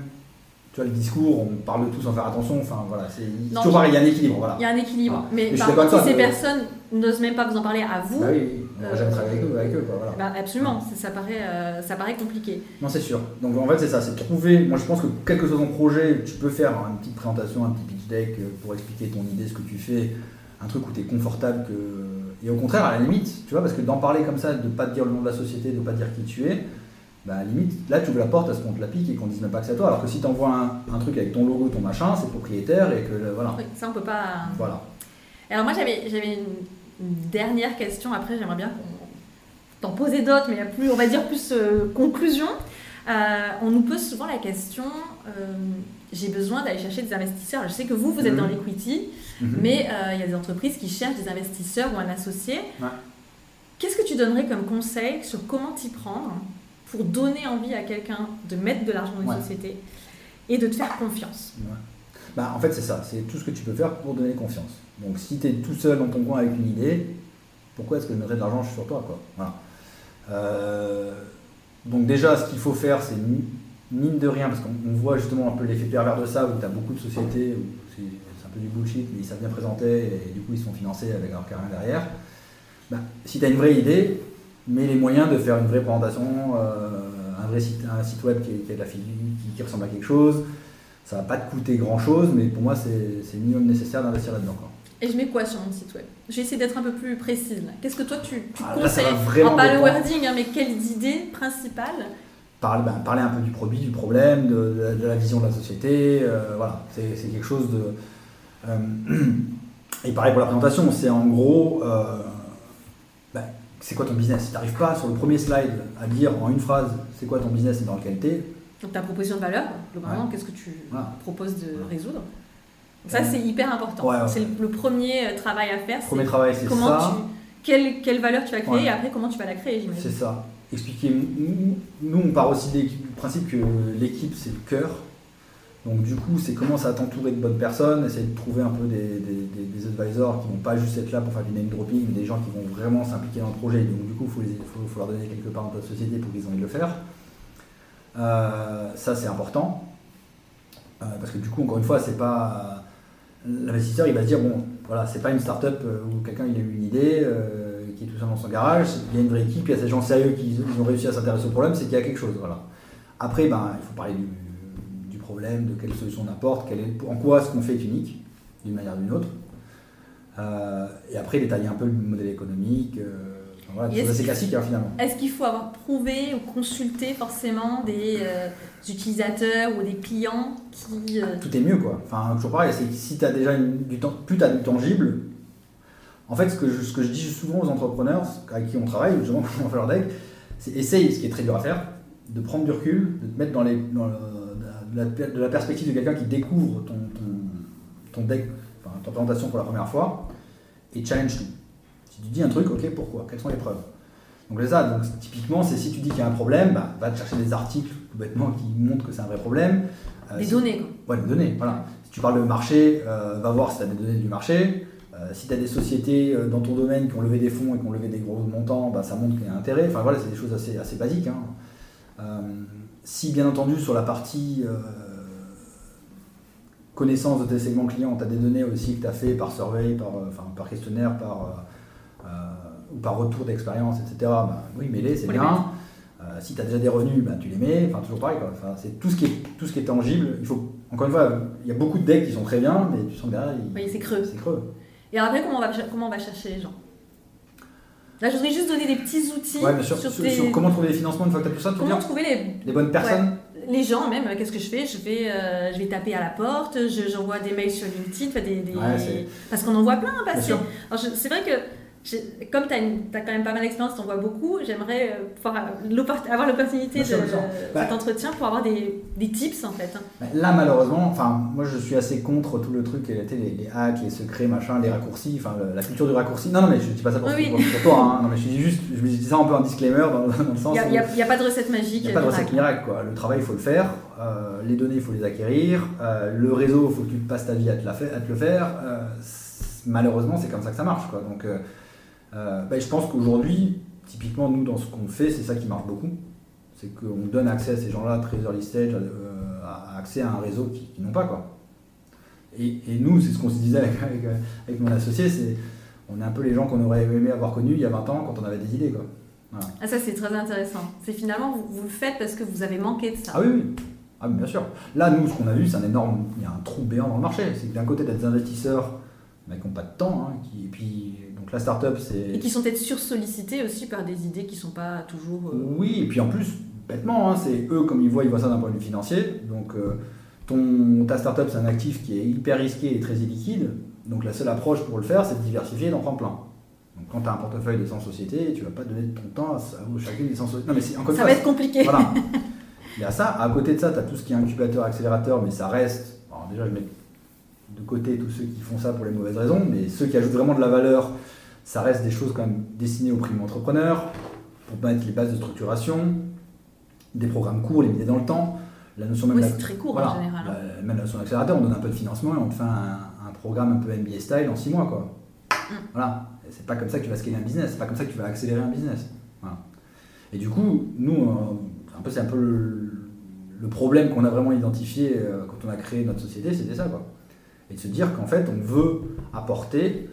tu vois, le discours, on parle de tout sans faire attention. Enfin, voilà, c'est toujours pareil, il y a un équilibre. Voilà. Il y a un équilibre. Mais, par contre, si ces personnes n'osent même pas vous en parler à vous. Bah oui, on va jamais travailler avec eux. Avec eux quoi, voilà. bah, absolument, ça, paraît, euh, ça paraît compliqué. Non, c'est sûr. Donc en fait, c'est ça, c'est trouver. Moi, je pense que quel que soit ton projet, tu peux faire une petite présentation, un petit pitch deck euh, pour expliquer ton idée, ce que tu fais, un truc où tu es confortable. que Et au contraire, à la limite, tu vois, parce que d'en parler comme ça, de ne pas te dire le nom de la société, de ne pas dire qui tu es bah, à limite, là tu ouvres la porte à ce qu'on te la pique et qu'on dise même pas que c'est toi. Alors que si tu envoies un, truc avec ton logo, ton machin, c'est propriétaire et que voilà. Oui, ça on peut pas. Voilà. Alors moi j'avais, j'avais une, dernière question, après j'aimerais bien t'en poser d'autres, mais il y a plus, on va dire plus euh, conclusion. Euh, on nous pose souvent la question euh, j'ai besoin d'aller chercher des investisseurs. Je sais que vous, vous êtes dans mhm. l'equity, mhm. mais il y a des entreprises qui cherchent des investisseurs ou un associé. Qu'est-ce que tu donnerais comme conseil sur comment t'y prendre pour donner envie à quelqu'un de mettre de l'argent dans une société et de te faire confiance. Bah, en fait, c'est ça, c'est tout ce que tu peux faire pour donner confiance. Donc, si tu es tout seul dans ton coin avec une idée, pourquoi est-ce que je mettrais de l'argent sur toi quoi? Voilà. Euh, donc, déjà, ce qu'il faut faire, c'est mine de rien, parce qu'on voit justement un peu l'effet pervers de ça, où tu as beaucoup de sociétés où c'est un peu du bullshit, mais ils savent bien présenter et du coup, ils sont financés avec leur carrière derrière. Bah, si tu as une vraie idée, mais les moyens de faire une vraie présentation, euh, un vrai site, un site web qui, a de la qui, ressemble à quelque chose. Ça va pas te coûter grand chose, mais pour moi, c'est le minimum nécessaire d'investir là-dedans. Et je mets quoi sur mon site web? Je vais essayer d'être un peu plus précise. Qu'est-ce que toi tu, tu ah, conseilles? Pas le wording, hein, mais quelles idées principales? Parler, ben, parler un peu du produit, du problème, de, la vision de la société. Euh, voilà, c'est quelque chose de. Euh, [clears throat] et pareil pour la présentation, c'est en gros c'est quoi ton business? Si tu n'arrives pas sur le premier slide à dire en une phrase c'est quoi ton business et dans quelle qualité. Donc ta proposition de valeur, globalement, qu'est-ce que tu proposes de résoudre? Ça, c'est hyper important. c'est le, premier euh, travail à faire. Premier travail, c'est ça. quelle, quelle, valeur tu vas créer et après comment tu vas la créer, C'est ça. Expliquer. Nous, on part aussi du principe que l'équipe, c'est le cœur. Donc du coup, c'est commencer à t'entourer de bonnes personnes, essayer de trouver un peu des, advisors qui vont pas juste être là pour faire du name dropping, mais des gens qui vont vraiment s'impliquer dans le projet. Donc du coup, il faut, leur donner quelque part dans ta société pour qu'ils aient envie de le faire. Euh, ça, c'est important. Euh, parce que du coup, encore une fois, c'est pas l'investisseur, il va se dire bon, voilà, c'est pas une start-up où quelqu'un a eu une idée, qui est tout seul dans son garage. Il y a une vraie équipe, il y a ces gens sérieux qui ont réussi à s'intéresser au problème, c'est qu'il y a quelque chose. Voilà. Après, ben, il faut parler du, de quelle solution on apporte, est, en quoi ce qu'on fait est unique, d'une manière ou d'une autre. Euh, et après, détailler un peu le modèle économique. Euh, c'est assez classique hein, finalement. Est-ce qu'il faut avoir prouvé ou consulté forcément des euh, utilisateurs ou des clients qui. Tout est mieux quoi. Enfin, toujours pareil, c'est si tu as déjà du temps, plus tu as du tangible. En fait, ce que, je, ce que je dis souvent aux entrepreneurs avec qui on travaille, justement [laughs] quand on fait leur deck, c'est essaye, ce qui est très dur à faire, de prendre du recul, de te mettre dans les, dans de la, perspective de quelqu'un qui découvre ton, ton, deck, enfin, ta présentation pour la première fois, et challenge tout. Si tu dis un truc, ok, pourquoi? Quelles sont les preuves? Donc ça, donc, typiquement, c'est si tu dis qu'il y a un problème, bah, va te chercher des articles tout bêtement qui montrent que c'est un vrai problème. Euh, des données. Ouais, des données, voilà. Si tu parles de marché, euh, va voir si tu as des données du marché. Euh, si tu as des sociétés dans ton domaine qui ont levé des fonds et qui ont levé des gros montants, bah, ça montre qu'il y a intérêt. Enfin voilà, c'est des choses assez, assez basiques. Hein si bien entendu sur la partie euh, connaissance de tes segments clients, tu as des données aussi que tu as fait par survey, par, euh, par questionnaire, par, euh, ou par retour d'expérience, etc., bah, oui, mets-les, c'est bien. si tu as déjà des revenus, bah, tu les mets, enfin toujours pareil. Enfin, c'est tout ce, qui est, tout ce qui est tangible. Il faut, encore une fois, il y a beaucoup de decks qui sont très bien, mais tu sens derrière, oui, c'est creux. C'est creux. Et après, comment on va, comment on va chercher les gens? Là, je voudrais juste donner des petits outils. sur, comment trouver les financements une fois que tu as tout ça. Comment trouver les... les bonnes personnes Les gens, même, qu'est-ce que je fais? Je vais, euh, je vais taper à la porte, j'envoie des mails sur LinkedIn, des, des... parce qu'on en voit plein passer. C'est vrai que comme tu as, quand même pas mal d'expérience, tu en vois beaucoup, j'aimerais euh, euh, avoir l'opportunité de cet bah, entretien pour avoir des, des, tips en fait. Hein. Bah, là, malheureusement, enfin, moi je suis assez contre tout le truc, les, les hacks, les secrets, machin, les raccourcis, enfin la culture du raccourci. Non, non, mais je dis pas ça pour, toi, hein. non, mais je dis juste, je dis ça un peu en disclaimer dans, le sens. Il n'y a, pas de recette magique. Il n'y a pas de recette miracle, quoi. Le travail, il faut le faire, euh, les données, il faut les acquérir, le réseau, il faut que tu passes ta vie à te, la à te le faire. malheureusement, c'est comme ça que ça marche, quoi. Donc, euh, ben, je pense qu'aujourd'hui, typiquement, nous, dans ce qu'on fait, c'est ça qui marche beaucoup. C'est qu'on donne accès à ces gens-là, très early stage, euh, accès à un réseau qu'ils n'ont pas. Quoi. Et, nous, c'est ce qu'on se disait avec, mon associé, c'est on est un peu les gens qu'on aurait aimé avoir connus il y a 20 ans quand on avait des idées. Quoi. Ah, ça, c'est très intéressant. C'est finalement, vous, le faites parce que vous avez manqué de ça. Ah oui, oui. Ah, bien sûr. Là, nous, ce qu'on a vu, c'est un énorme. Il y a un trou béant dans le marché. C'est que d'un côté, tu as des investisseurs mais qui n'ont pas de temps, hein, qui, et puis la startup, c'est. Et qui sont peut-être sursollicités aussi par des idées qui ne sont pas toujours. Euh, oui, et puis en plus, bêtement, hein, c'est eux, comme ils voient, ils voient ça d'un point de vue financier. Donc, euh, ton, ta startup, c'est un actif qui est hyper risqué et très illiquide. Donc, la seule approche pour le faire, c'est de diversifier et d'en prendre plein. Donc, quand tu as un portefeuille de 100 sociétés, tu ne vas pas donner ton temps à, chacune des 100 sociétés. Non, mais encore ça va être compliqué. Voilà. Il y a ça. À côté de ça, tu as tout ce qui est incubateur, accélérateur, mais ça reste. Alors, déjà, je mets de côté tous ceux qui font ça pour les mauvaises raisons, mais ceux qui ajoutent vraiment de la valeur ça reste des choses quand même destinées aux primo-entrepreneurs, pour mettre les bases de structuration, des programmes courts, limités dans le temps. La notion même oui, c'est très court en général. Hein. La, même la notion d'accélérateur, on donne un peu de financement et on te fait un, programme un peu MBA style en 6 mois. Quoi. Mm. Voilà. C'est pas comme ça que tu vas scaler un business, c'est pas comme ça que tu vas accélérer un business. Et du coup, nous, euh, un peu, c'est un peu le, problème qu'on a vraiment identifié euh, quand on a créé notre société, c'était ça. Quoi. Et de se dire qu'en fait, on veut apporter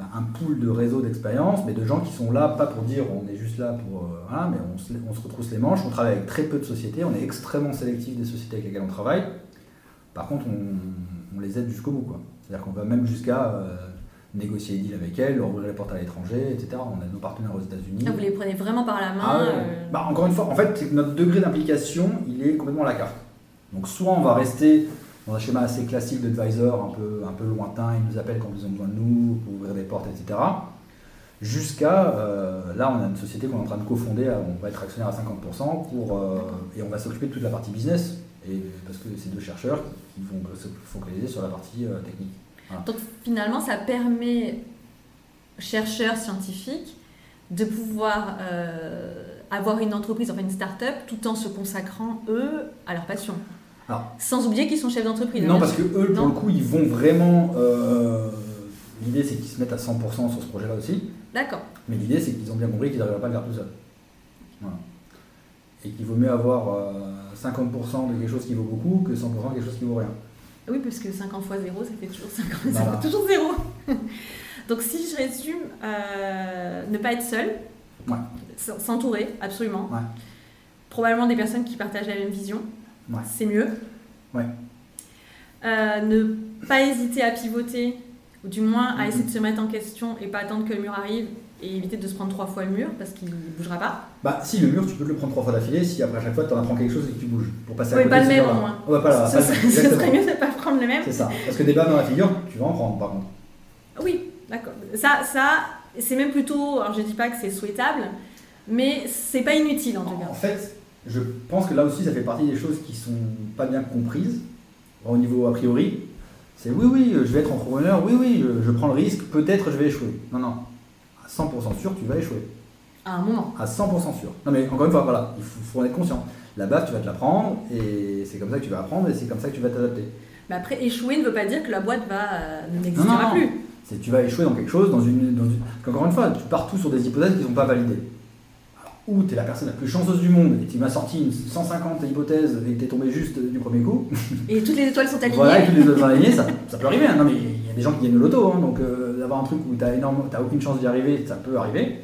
bah, un pool de réseau d'expérience, mais de gens qui sont là, pas pour dire on est juste là pour. Euh, mais on se, on se, retrousse les manches, on travaille avec très peu de sociétés, on est extrêmement sélectif des sociétés avec lesquelles on travaille. Par contre, on, on les aide jusqu'au bout. C'est-à-dire qu'on va même jusqu'à euh, négocier des deals avec elles, leur ouvrir les portes à l'étranger, etc. On a nos partenaires aux États-Unis. Ah, vous les prenez vraiment par la main ah euh. bah, Encore une fois, en fait, notre degré d'implication, il est complètement à la carte. Donc, soit on va rester un schéma assez classique d'advisor, un peu, un peu lointain, ils nous appellent quand ils ont besoin de nous, pour ouvrir des portes, etc. Jusqu'à, euh, là, on a une société qu'on est en train de cofonder, on va être actionnaire à 50%, pour, euh, et on va s'occuper de toute la partie business, et, parce que c'est deux chercheurs qui vont se focaliser sur la partie euh, technique. Donc finalement, ça permet chercheurs scientifiques de pouvoir avoir une entreprise, enfin une start-up, tout en se consacrant, eux, à leur passion. Sans oublier qu'ils sont chefs d'entreprise. Non, parce que eux, pour le coup, ils vont vraiment. Euh, l'idée, c'est qu'ils se mettent à 100% sur ce projet-là aussi. D'accord. Mais l'idée, c'est qu'ils ont bien compris qu'ils n'arriveraient pas à le faire tout seul. Voilà. Et qu'il vaut mieux avoir 50% euh, de quelque chose qui vaut beaucoup que 100% de quelque chose qui vaut rien. Oui, parce que 50 fois 0, ça fait toujours 50, ça fait toujours 0. [laughs] Donc si je résume, euh, ne pas être seul, s'entourer, absolument. Probablement des personnes qui partagent la même vision, c'est mieux. Euh, ne pas hésiter à pivoter, ou du moins à essayer de se mettre en question et pas attendre que le mur arrive et éviter de se prendre trois fois le mur parce qu'il ne bougera pas. Bah si le mur tu peux le prendre trois fois d'affilée si après chaque fois tu en apprends quelque chose et que tu bouges pour passer à oui, côté. pas le même au moins. Ouais, pas ça, serait [laughs] mieux de ne pas prendre le même. C'est ça. Parce que des balles dans la figure, tu vas en prendre par contre. Oui, d'accord. Ça, ça c'est même plutôt, alors je dis pas que c'est souhaitable, mais c'est pas inutile en tout cas. En fait, je pense que là aussi ça fait partie des choses qui sont pas bien comprises au niveau a priori. C'est oui, oui, je vais être entrepreneur, oui, oui, je prends le risque, peut-être je vais échouer. Non, non, 100% sûr, tu vas échouer. À un moment. À 100% sûr. Non, mais encore une fois, voilà, il faut, en être conscient. La base, tu vas te la prendre et c'est comme ça que tu vas apprendre et c'est comme ça que tu vas t'adapter. Mais après, échouer ne veut pas dire que la boîte va euh, n'existera plus. C'est tu vas échouer dans quelque chose, dans une, dans une... Encore une fois, tu pars tout sur des hypothèses qui ne sont pas validées. Ou tu es la personne la plus chanceuse du monde et tu m'as sorti une 150 hypothèses et tu es tombé juste du premier coup. Et toutes les étoiles sont alignées. Voilà, et toutes les étoiles sont alignées, ça, ça peut arriver. Hein. Non, mais il y a des gens qui gagnent le loto, hein, donc euh, d'avoir un truc où tu n'as aucune chance d'y arriver, ça peut arriver.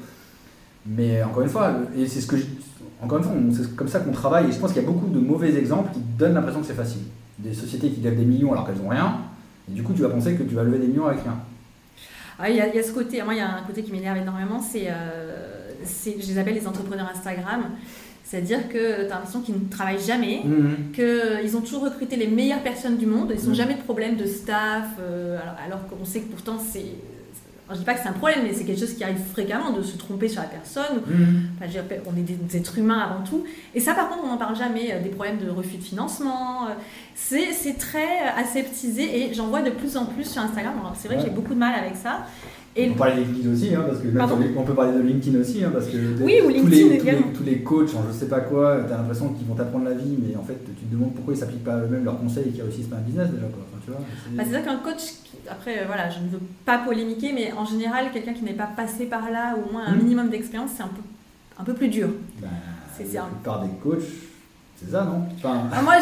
Mais encore une fois, et c'est ce que encore une fois, c'est comme ça qu'on travaille et je pense qu'il y a beaucoup de mauvais exemples qui donnent l'impression que c'est facile. Des sociétés qui lèvent des millions alors qu'elles n'ont rien, et du coup tu vas penser que tu vas lever des millions avec rien. Ah, il y, a ce côté, moi il y a un côté qui m'énerve énormément, c'est, euh, je les appelle les entrepreneurs Instagram. C'est-à-dire que tu as l'impression qu'ils ne travaillent jamais, mhm. qu'ils ont toujours recruté les meilleures personnes du monde, ils n'ont mhm. jamais de problème de staff, euh, alors, alors qu'on sait que pourtant c'est je ne dis pas que c'est un problème, mais c'est quelque chose qui arrive fréquemment de se tromper sur la personne. Mhm. on est des, êtres humains avant tout. Et ça, par contre, on n'en parle jamais. Euh, des problèmes de refus de financement. Euh, c'est très aseptisé et j'en vois de plus en plus sur Instagram. C'est vrai que j'ai beaucoup de mal avec ça. Et on peut parler de LinkedIn aussi, hein, parce que on peut parler de LinkedIn aussi, hein, parce que oui, ou tous, les, tous, les, coachs, je sais pas quoi, tu as l'impression qu'ils vont t'apprendre la vie, mais en fait, tu te demandes pourquoi ils s'appliquent pas eux-mêmes leurs conseils et qu'ils réussissent pas un business déjà. Quoi. Enfin, tu vois, c'est bah, ça qu'un coach, après, euh, voilà, je ne veux pas polémiquer, mais en général, quelqu'un qui n'est pas passé par là, ou au moins un hmm. minimum d'expérience, c'est un peu, un peu plus dur. Bah, c'est la plupart des coachs c'est ça, non ah, moi,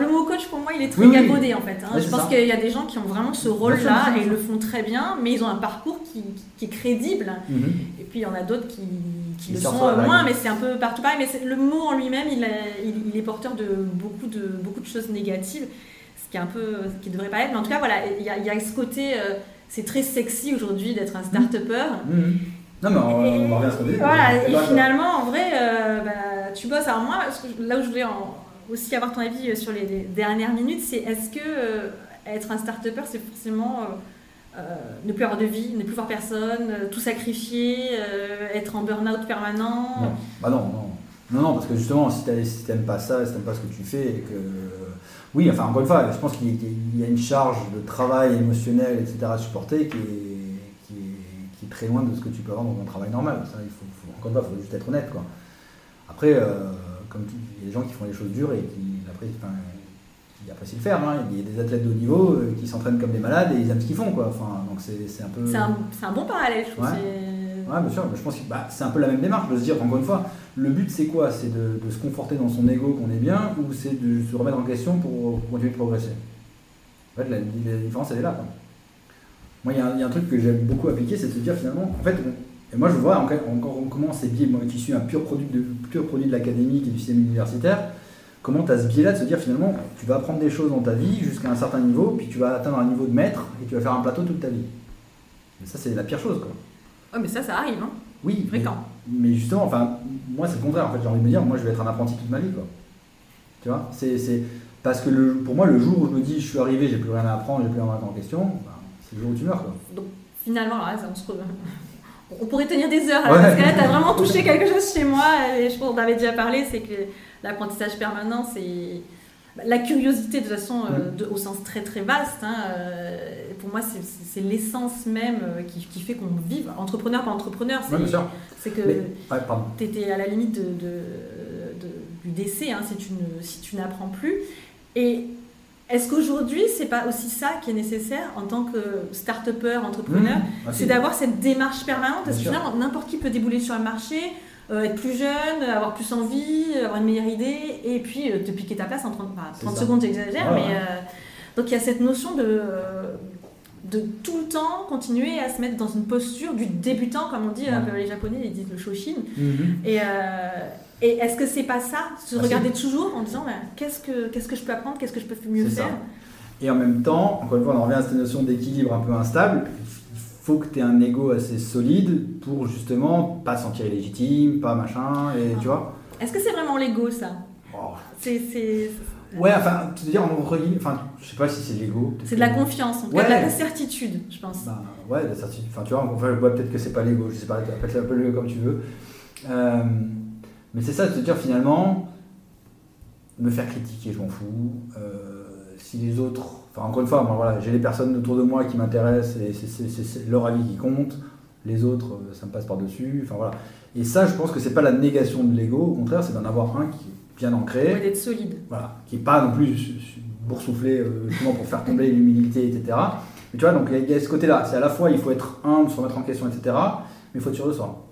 Le mot coach, pour moi, il est très oui, en fait. Hein. je pense qu'il y a des gens qui ont vraiment ce rôle-là et ils le font très bien, mais ils ont un parcours qui, qui est crédible. Mhm. Et puis, il y en a d'autres qui, qui le sont moins, mais c'est un peu partout pareil. Mais le mot en lui-même, il, il, est porteur de beaucoup, de beaucoup de choses négatives, ce qui est un peu, qui devrait pas être. Mais en tout cas, voilà, il y a, il y a ce côté, euh, c'est très sexy aujourd'hui d'être un start-upper. Mhm. Non, mais on, va rien se Voilà, et finalement, en vrai, euh, bah, tu bosses. Alors, moi, là où je voulais aussi avoir ton avis euh, sur les, dernières minutes, c'est est-ce que euh, être un start-upper, c'est forcément ne plus avoir de vie, ne plus voir personne, tout sacrifier, être en burn-out permanent? Non, bah non, non. Non, non, parce que justement, si tu n'aimes pas ça, si tu pas ce que tu fais, et que. Oui, enfin, encore une fois, je pense qu'il y a une charge de travail émotionnel, etc., à supporter qui est très loin de ce que tu peux avoir dans ton travail normal. Ça, il faut, encore une fois, il faut juste être honnête. Quoi. Après, euh, comme il y a des gens qui font les choses dures et qui, apprécient, qui apprécient le faire. Hein. Il y a des athlètes de haut niveau euh, qui s'entraînent comme des malades et ils aiment ce qu'ils font. Quoi. Enfin, donc c'est, un peu. C'est un, un, bon parallèle, je trouve. Ouais. bien sûr. Je pense que bah, c'est un peu la même démarche de se dire, encore une fois, le but c'est quoi? C'est de, de, se conforter dans son ego qu'on est bien ou c'est de se remettre en question pour, continuer de progresser? En fait, la, la différence elle est là. Quoi. Moi, il y, a un truc que j'aime beaucoup appliquer, c'est de se dire finalement, en fait, et moi je vois encore comment ces biais, moi qui suis un pur produit de, pur produit de l'académique et du système universitaire, comment tu as ce biais-là de se dire finalement, tu vas apprendre des choses dans ta vie jusqu'à un certain niveau, puis tu vas atteindre un niveau de maître et tu vas faire un plateau toute ta vie. Mais ça, c'est la pire chose, quoi. Oh, mais ça, ça arrive, hein Oui. Fréquent. Mais, mais, justement, enfin, moi, c'est le contraire, en fait, j'ai envie de me dire, moi, je vais être un apprenti toute ma vie, quoi. Tu vois? C'est parce que le, pour moi, le jour où je me dis, je suis arrivé, j'ai plus rien à apprendre, j'ai plus rien à mettre en question, c'est le jour où tu meurs. Quoi. Donc finalement, là, on, se... [laughs] on pourrait tenir des heures. Parce que là, tu as vraiment touché quelque chose chez moi. Et je pense qu'on avait déjà parlé c'est que l'apprentissage permanent, c'est la curiosité de toute façon euh, au sens très très vaste. Hein, euh, pour moi, c'est l'essence même euh, qui, qui, fait qu'on vive. Entrepreneur, pas entrepreneur. C'est que tu étais à la limite de, de, du décès hein, si tu si tu n'apprends plus. Et est-ce qu'aujourd'hui, c'est pas aussi ça qui est nécessaire en tant que start-upper, entrepreneur Mmh. Ah, C'est d'avoir cette démarche permanente Parce que finalement, n'importe qui peut débouler sur le marché, euh, être plus jeune, avoir plus envie, avoir une meilleure idée, et puis euh, te piquer ta place en 30, enfin, C'est 30 ça. secondes, j'exagère, Ouais, mais. ouais. euh, donc il y a cette notion de. euh, de tout le temps continuer à se mettre dans une posture du débutant, comme on dit, Ouais. peu les japonais, ils disent le shoshin. Et, euh, et est-ce que c'est pas ça Se Ah, regarder toujours en disant bah, qu'est-ce que qu'est-ce que je peux apprendre, qu'est-ce que je peux mieux ça. faire? Et en même temps, encore une fois, on en revient à cette notion d'équilibre un peu instable. Il faut que tu aies un ego assez solide pour justement pas se sentir illégitime, pas machin, et tu vois. Est-ce que c'est vraiment l'ego ça? Oh. C'est c'est- Ouais, enfin, tu veux dire, guillemets, enfin, je sais pas si c'est de l'ego. c'est de la confiance, en tout Ouais. cas, de la certitude, je pense. Bah, ouais, la certitude. Enfin, tu vois, enfin, je vois peut-être que c'est pas l'ego, je sais pas, appelle-le appelle-le comme tu veux. Euh, mais c'est ça, de te dire finalement, me faire critiquer, je m'en fous. Euh, si les autres. Enfin, encore une fois, moi, voilà, j'ai les personnes autour de moi qui m'intéressent et c'est- leur avis qui compte. Les autres, euh, ça me passe par-dessus. Enfin, voilà. Et ça, je pense que c'est pas la négation de l'ego, au contraire, c'est d'en avoir un qui est bien ancré. Ouais, d'être solide. Voilà, qui n'est pas non plus boursouflé euh, justement pour faire tomber l'humilité, etc. Mais tu vois, donc il y y, a ce côté-là. C'est à la fois, il faut être humble, se remettre en question, etc. Mais il faut être sûr de soi.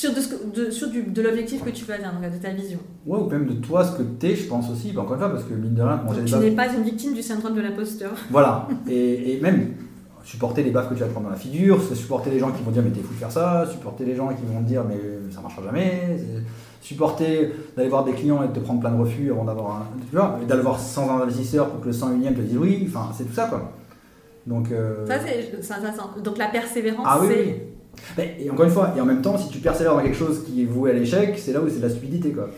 Sur, de, ce que- de, sur du, de l'objectif que tu veux atteindre, de ta vision. Ouais, ou même de toi, ce que tu es, je pense aussi. Bah, encore une fois, parce que mine de rien, quand j'ai tu n'es pas une victime du syndrome de l'imposteur. [laughs] Voilà. Et, et même supporter les baffes que tu vas te prendre dans la figure, supporter les gens qui vont dire mais t'es fou de faire ça, supporter les gens qui vont te dire mais ça marchera jamais, supporter d'aller voir des clients et de te prendre plein de refus avant d'avoir un. Tu vois, et d'aller voir 100 investisseurs pour que le 101ème te dise oui, enfin c'est tout ça quoi. Donc. euh, Ça, c'est c'est intéressant. Donc, la persévérance, Ah oui, c'est. oui. Et encore une fois, et en même temps, si tu persévères dans quelque chose qui est voué à l'échec, c'est là où c'est de la stupidité quoi.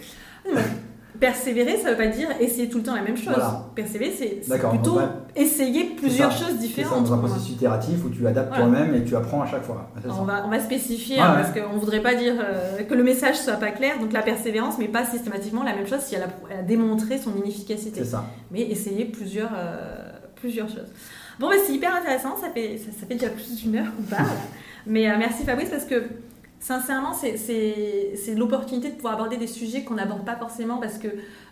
Persévérer, ça veut pas dire essayer tout le temps la même chose. Voilà. Persévérer, c'est c'est plutôt ouais. essayer plusieurs ça. choses C'est différentes. dans un processus itératif où tu adaptes Voilà. toi-même et tu apprends à chaque fois. C'est. On va, on va spécifier hein, ouais. parce qu'on ne voudrait pas dire euh, que le message soit pas clair, donc la persévérance, mais pas systématiquement la même chose si elle a, elle a démontré son inefficacité. C'est ça. Mais essayer plusieurs, euh, plusieurs choses. Bon, bah, c'est hyper intéressant, ça fait, ça, ça fait déjà plus d'une heure qu'on parle. [laughs] mais euh, merci Fabrice parce que sincèrement, c'est- l'opportunité de pouvoir aborder des sujets qu'on n'aborde pas forcément parce que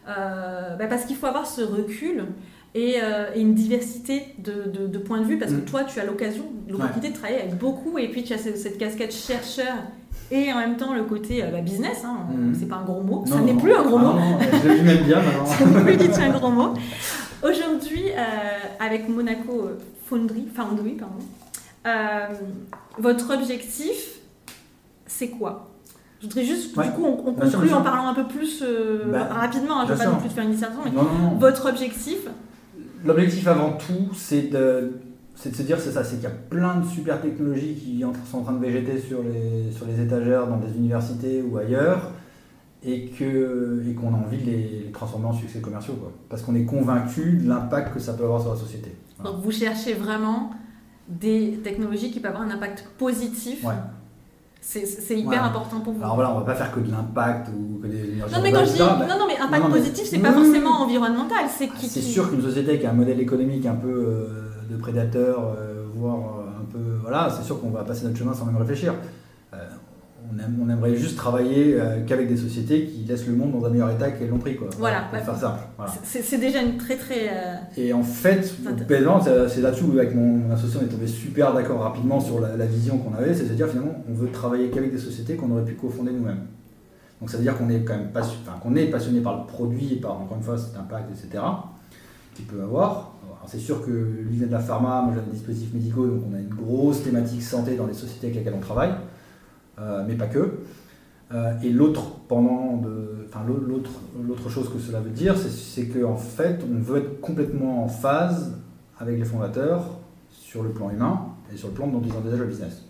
euh, bah, parce qu'il faut avoir ce recul. Et, euh, et une diversité de, de- de points de vue parce que Mm. toi tu as l'occasion, l'opportunité de travailler avec beaucoup et puis tu as cette, cette casquette chercheur et en même temps le côté bah, business, hein, Mm. c'est pas un gros mot, Non, ça n'est plus un gros Ah mot, non, je bien maintenant. [laughs] ça n'est plus tout un gros mot. Aujourd'hui, euh, avec Monaco Foundry, Foundry pardon, euh, votre objectif, c'est quoi? Je voudrais juste, Ouais. du coup, on, on Bien sûr, conclut en sûr. parlant un peu plus euh, Bah, rapidement, hein, je ne veux bien pas non plus te faire une dissertation, mais Non, non, non. votre objectif, L'objectif avant tout, c'est de, c'est de se dire, c'est ça, c'est qu'il y a plein de super technologies qui sont en train de végéter sur les, sur les étagères dans des universités ou ailleurs, et que et qu'on a envie de les, les transformer en succès commerciaux, quoi. Parce qu'on est convaincu de l'impact que ça peut avoir sur la société. Voilà. donc vous cherchez vraiment des technologies qui peuvent avoir un impact positif. Ouais. C'est hyper Ouais. important pour vous. Alors voilà, on va pas faire que de l'impact ou que des énergies Non mais quand je dis, non, non, mais impact non, mais- positif, c'est pas oui, forcément environnemental, c'est Ah, qui. C'est qui- sûr qu'une société qui a un modèle économique un peu euh, de prédateur, euh, voire euh, un peu. Voilà, c'est sûr qu'on va passer notre chemin sans même réfléchir. On, aime- on aimerait juste travailler euh, qu'avec des sociétés qui laissent le monde dans un meilleur état qu'elles l'ont pris. Quoi. Voilà, pour faire. Voilà. C'est c'est déjà une très très. euh, Et en fait, c'est là-dessus où avec mon, mon associé on est tombé super d'accord rapidement sur la, la vision qu'on avait, c'est de dire finalement on veut travailler qu'avec des sociétés qu'on aurait pu cofonder nous-mêmes. Donc ça veut dire qu'on est quand même qu'on est passionné par le produit et par encore une fois cet impact, etc. qu'il peut avoir. Alors, c'est sûr que lui vient de la pharma, moi j'ai des dispositifs médicaux, donc on a une grosse thématique santé dans les sociétés avec lesquelles on travaille, mais pas que. Euh, et l'autre pendant de, enfin l'au- l'autre, l'autre chose que cela veut dire, c'est, qu'en fait, on veut être complètement en phase avec les fondateurs sur le plan humain et sur le plan dont ils envisagent le business.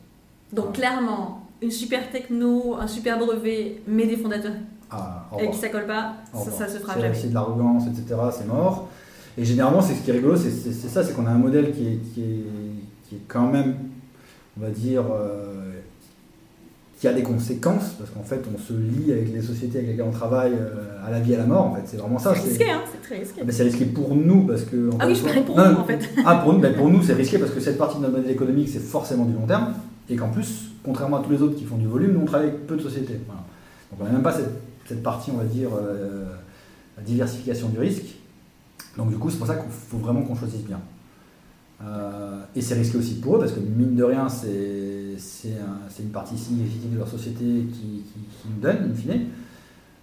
Donc clairement, une super techno, un super brevet, mais des fondateurs Ah, et qui ça colle pas, ça, ça se fera jamais. C'est de l'arrogance, etc. C'est mort. Et généralement, c'est ce qui est rigolo, c'est, ça, c'est qu'on a un modèle qui est, qui est, qui est quand même, on va dire, euh, qui a des conséquences, parce qu'en fait, on se lie avec les sociétés avec lesquelles on travaille euh, à la vie et à la mort, en fait. C'est vraiment ça. C'est risqué, hein, c'est très risqué. C'est risqué pour nous parce que. Ah oui, je parlais pour Non, nous en fait. [laughs] Ah, pour, nous, ben, pour nous, c'est risqué parce que cette partie de notre modèle économique, c'est forcément du long terme. Et qu'en plus, contrairement à tous les autres qui font du volume, nous, on travaille avec peu de sociétés. Voilà. Donc, on n'a même pas cette, cette partie, on va dire, euh, diversification du risque. Donc du coup, c'est pour ça qu'il faut vraiment qu'on choisisse bien. Euh, et c'est risqué aussi pour eux, parce que mine de rien, c'est un, une partie significative de leur société qui, qui, nous donne, in fine.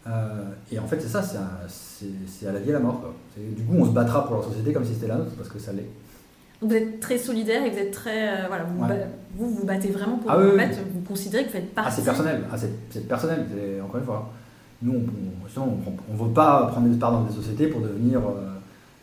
Euh, et en fait, c'est ça, c'est à la vie et à la mort. Du coup, on se battra pour leur société comme si c'était la nôtre, parce que ça l'est. Vous êtes très solidaire et vous êtes très. Euh, voilà, vous, vous, battez vraiment pour. Ah, en fait, vous considérez que vous faites partie. Ah, c'est personnel, ah, c'est personnel, encore une fois. Nous, on ne veut pas prendre des parts dans des sociétés pour devenir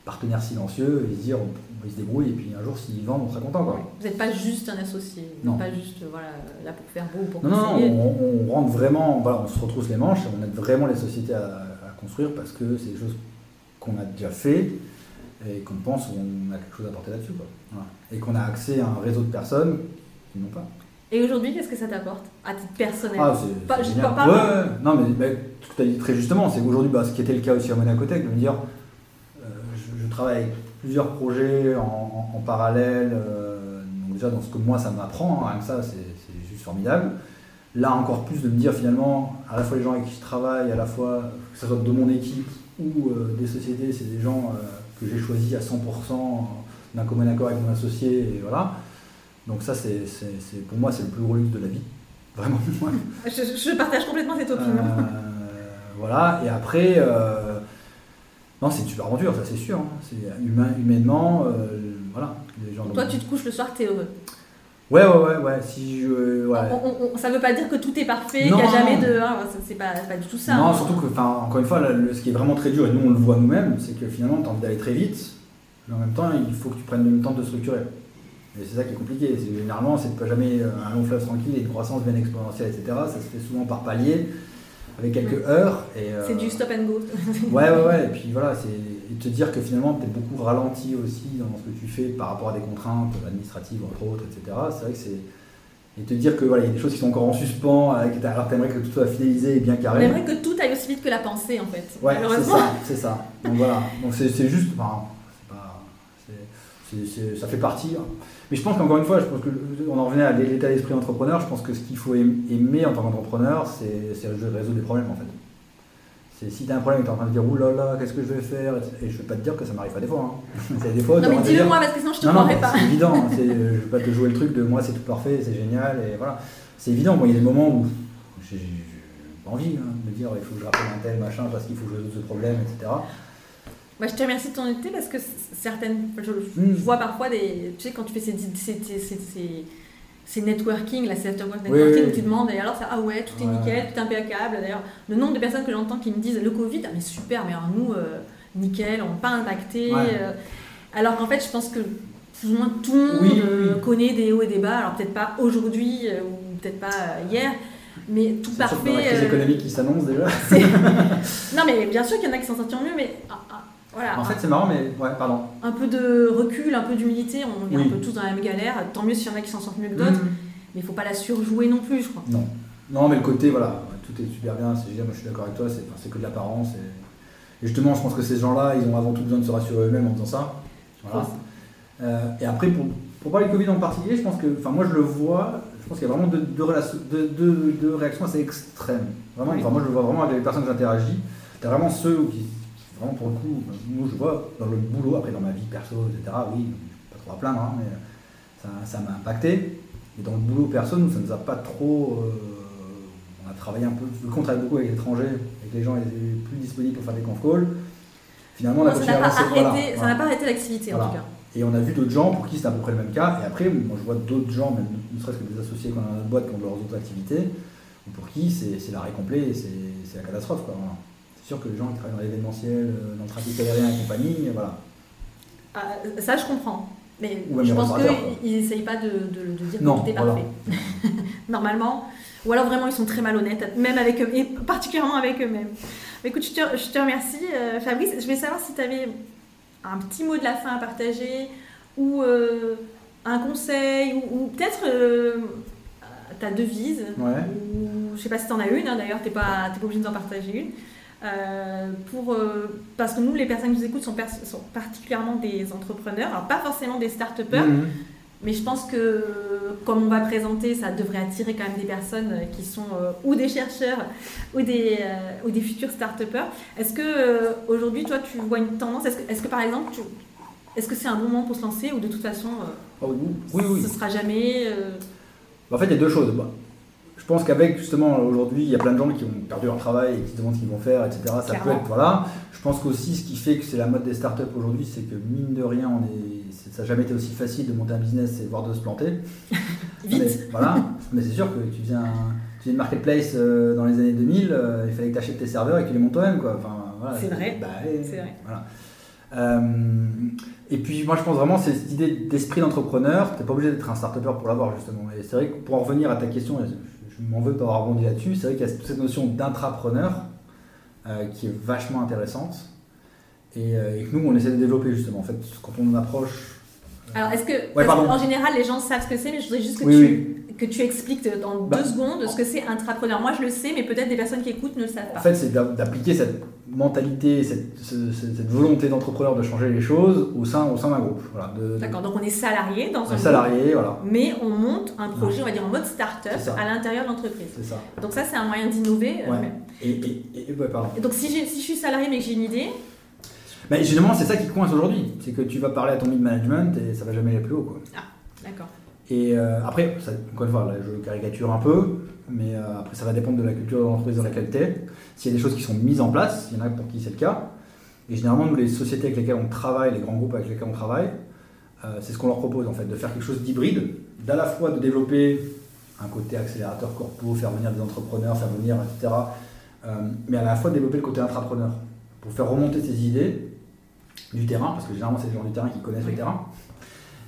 partenaire silencieux et se dire il se débrouille et puis un jour s'ils vendent on sera content quoi. Vous n'êtes pas juste un associé, vous n'êtes pas juste voilà, là pour faire beau, pour Non, non, on, rentre vraiment, voilà, on se retrousse les manches, on aide vraiment les sociétés à, construire parce que c'est des choses qu'on a déjà fait et qu'on pense qu'on a quelque chose à porter là-dessus. Et qu'on a accès à un réseau de personnes qui n'ont pas. Et aujourd'hui, qu'est-ce que ça t'apporte à titre personnel Ah, c'est pas, pas, ouais, non, mais, mais tout à dit très justement, c'est qu'aujourd'hui, bah, ce qui était le cas aussi à Monacotech, de me dire, euh, je, travaille avec plusieurs projets en, parallèle. Euh, donc déjà, dans ce que moi, ça m'apprend, hein, ça, c'est juste formidable. Là, encore plus de me dire finalement, à la fois les gens avec qui je travaille, à la fois que ce soit de mon équipe ou euh, des sociétés, c'est des gens euh, que j'ai choisis à 100% d'un commun accord avec mon associé, et voilà. Donc ça, c'est pour moi, c'est le plus gros luxe de la vie. Vraiment. je, je, partage complètement cette opinion. voilà, et après, non, c'est super aventure, ça c'est sûr. Hein. C'est humain, humainement, euh, voilà. Les gens Toi, tu te couches le soir, t'es heureux. Ouais, ouais, ouais, ouais. Si je, ouais. ça veut pas dire que tout est parfait, qu'il n'y a jamais de. Hein, c'est pas, pas, du tout ça. Non, hein. surtout que, encore une fois, ce qui est vraiment très dur, et nous on le voit nous-mêmes, c'est que finalement, tu as envie d'aller très vite, mais en même temps, il faut que tu prennes le temps de te structurer. Et c'est ça qui est compliqué. Généralement, c'est pas jamais un long fleuve tranquille et une croissance bien exponentielle, etc. Ça se fait souvent par palier avec quelques heures. Euh, c'est du stop and go. [laughs] ouais, ouais, ouais. Et puis voilà, c'est et te dire que finalement, tu es beaucoup ralenti aussi dans ce que tu fais par rapport à des contraintes administratives, entre autres, etc. C'est vrai que c'est. Et te dire que voilà, il y a des choses qui sont encore en suspens, alors tu aimerais que tout soit finalisé et bien carré. On aimerait que tout aille aussi vite que la pensée, en fait. Ouais, c'est ça, c'est ça. Donc voilà, donc c'est juste. Enfin, ça fait partie. Hein. Mais je pense qu'encore une fois, je pense que on en revenait à l'état d'esprit entrepreneur. Je pense que ce qu'il faut aimer en tant qu'entrepreneur, c'est résoudre des problèmes en fait. C'est si tu as un problème et tu es en train de dire oh là là, qu'est-ce que je vais faire Et je vais pas te dire que ça m'arrive pas des fois. Hein. [laughs] des fois non, mais dis-le moi parce que sinon je te croirais pas. C'est évident. Hein. je vais pas te jouer le truc de moi c'est tout parfait, c'est génial. Et voilà. C'est évident. Il y a des moments où j'ai envie de me dire il faut que je rappelle un tel machin parce qu'il faut que je résolve ce problème, etc. Moi, je te remercie de ton honnêteté parce que certaines. Je, hmm. vois parfois des. Tu sais, quand tu fais ces, ces, ces, ces networking, la set networking, où tu demandes, et alors ça, ah ouais, tout est nickel, tout est impeccable. D'ailleurs, le nombre de personnes que j'entends qui me disent le Covid, ah mais super, mais alors nous, euh, nickel, on n'a pas impacté. Euh. alors qu'en fait, je pense que plus ou moins tout le monde euh, connaît des hauts et des bas, alors peut-être pas aujourd'hui ou peut-être pas hier, mais tout parfait. Dans la crise économique qui s'annonce déjà. [laughs] non, mais bien sûr qu'il y en a qui s'en sortiront mieux, mais ah, ah, en fait, c'est marrant, mais ouais, pardon. Un peu de recul, un peu d'humilité. On est un peu tous dans la même galère. Tant mieux s'il y en a qui s'en sortent mieux que d'autres. Mm. Mais il faut pas la surjouer non plus, je crois. Non. Non, mais le côté, voilà, tout est super bien. C'est moi je suis d'accord avec toi. C'est que de l'apparence. Et... justement, je pense que ces gens-là, ils ont avant tout besoin de se rassurer eux-mêmes en faisant ça. Voilà. Euh, et après, pour, pour parler Covid en particulier, je pense que, enfin, moi je le vois. Je pense qu'il y a vraiment deux, deux, réactions assez extrêmes. Vraiment, moi je le vois vraiment avec les personnes que j'interagis. Tu as vraiment ceux qui vraiment pour le coup, moi je vois dans le boulot, après dans ma vie perso, etc., oui, pas trop à plaindre, hein, mais ça m'a impacté. Et dans le boulot perso, nous, ça nous a pas trop. Euh, on a travaillé un peu, vu qu'on travaille beaucoup avec l'étranger, et que les gens étaient plus disponibles pour faire des conf calls, finalement, ça n'a pas, arrêté, ça pas arrêté l'activité en tout cas. Et on a vu d'autres gens pour qui c'est à peu près le même cas. Et après, moi je vois d'autres gens, même ne serait-ce que des associés qu'on a dans notre boîte qui ont leurs autres activités, pour qui c'est l'arrêt complet et c'est la catastrophe. Quoi, c'est sûr que les gens qui travaillent dans l'événementiel, euh, dans le trafic aérien et compagnie, voilà. Ah, ça, je comprends. Mais je pense qu'ils n'essayent pas de, de, dire que tout est parfait. [laughs] Normalement. Ou alors vraiment, ils sont très malhonnêtes, même avec eux, et particulièrement avec eux-mêmes. Écoute, je te, je te remercie, euh, Fabrice. Je voulais savoir si tu avais un petit mot de la fin à partager, ou euh, un conseil, ou, peut-être ta devise. Ouais. Ou, je sais pas si tu en as une, hein, d'ailleurs, tu n'es pas, pas obligé d'en partager une. Euh, pour, euh, parce que nous, les personnes qui nous écoutent sont, sont, particulièrement des entrepreneurs, alors pas forcément des start-upers, mhm. mais je pense que comme on va présenter, ça devrait attirer quand même des personnes qui sont ou des chercheurs ou des, ou des futurs start-upers. Est-ce que aujourd'hui, toi, tu vois une tendance? Est-ce que, est que, par exemple, est-ce que c'est un bon moment pour se lancer ou de toute façon, oh, oui, oui. ce sera jamais En fait, il y a deux choses. Je pense qu'avec justement aujourd'hui, il y a plein de gens qui ont perdu leur travail et qui se demandent ce qu'ils vont faire, etc. Ça peut être voilà. Je pense qu'aussi ce qui fait que c'est la mode des startups aujourd'hui, c'est que mine de rien, on est, ça n'a jamais été aussi facile de monter un business et voire de se planter. [laughs] Vite. Mais, voilà. Mais c'est sûr que tu viens, tu viens de marketplace euh, dans les années 2000, euh, il fallait que tu achètes tes serveurs et que tu les montes toi-même quoi. Enfin, voilà, c'est vrai. Bah, c'est vrai. Voilà. Euh, et puis moi je pense vraiment c'est cette idée d'esprit d'entrepreneur, tu n'es pas obligé d'être un start pour l'avoir justement. Et c'est vrai que pour en revenir à ta question, je m'en veux pas avoir rebondi là-dessus. C'est vrai qu'il y a toute cette notion d'intrapreneur euh, qui est vachement intéressante euh, et, que nous, on essaie de développer justement. En fait, quand on approche. Euh, Alors, est-ce que. en général, les gens savent ce que c'est, mais je voudrais juste que tu que tu expliques dans bah, deux secondes ce que c'est intrapreneur. Moi, je le sais, mais peut-être des personnes qui écoutent ne le savent pas. En fait, c'est d'appliquer cette mentalité, cette, cette volonté d'entrepreneur de changer les choses au sein, au sein d'un groupe. Voilà, D'accord, donc on est salarié dans un, salarié, voilà. Mais on monte un projet, on va dire en mode start-up à l'intérieur de l'entreprise. C'est ça. Donc ça, c'est un moyen d'innover. Euh, ouais. et, et, et, pardon. donc si, si je suis salarié mais que j'ai une idée, mais généralement, c'est ça qui coince aujourd'hui. C'est que tu vas parler à ton mid-management et ça va jamais aller plus haut. Quoi. Ah, d'accord. Et euh, après, ça, encore une fois, là, je caricature un peu, mais euh, après, ça va dépendre de la culture de l'entreprise, de la qualité. S'il y a des choses qui sont mises en place, il y en a pour qui c'est le cas. Et généralement, nous, les sociétés avec lesquelles on travaille, les grands groupes avec lesquels on travaille, euh, c'est ce qu'on leur propose en fait, de faire quelque chose d'hybride, d'à la fois de développer un côté accélérateur corpo, faire venir des entrepreneurs, faire venir, etc. mais à la fois de développer le côté intrapreneur, pour faire remonter ces idées du terrain, parce que généralement, c'est les gens du terrain qui connaissent le terrain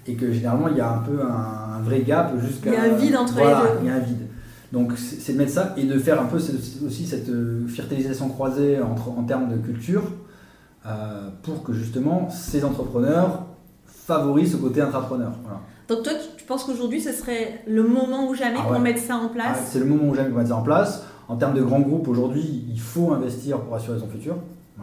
et que généralement il y a un peu un, vrai gap jusqu'à. Il y a un vide entre les deux. Il y a un vide. Donc c'est de mettre ça et de faire un peu aussi cette euh, fertilisation croisée entre, en termes de culture euh, pour que justement ces entrepreneurs favorisent ce côté intrapreneur. Voilà. Donc toi, tu penses qu'aujourd'hui, ce serait le moment ou jamais ah pour mettre ça en place ah, C'est le moment ou jamais pour mettre ça en place. En termes de grands groupes, aujourd'hui, il faut investir pour assurer son futur.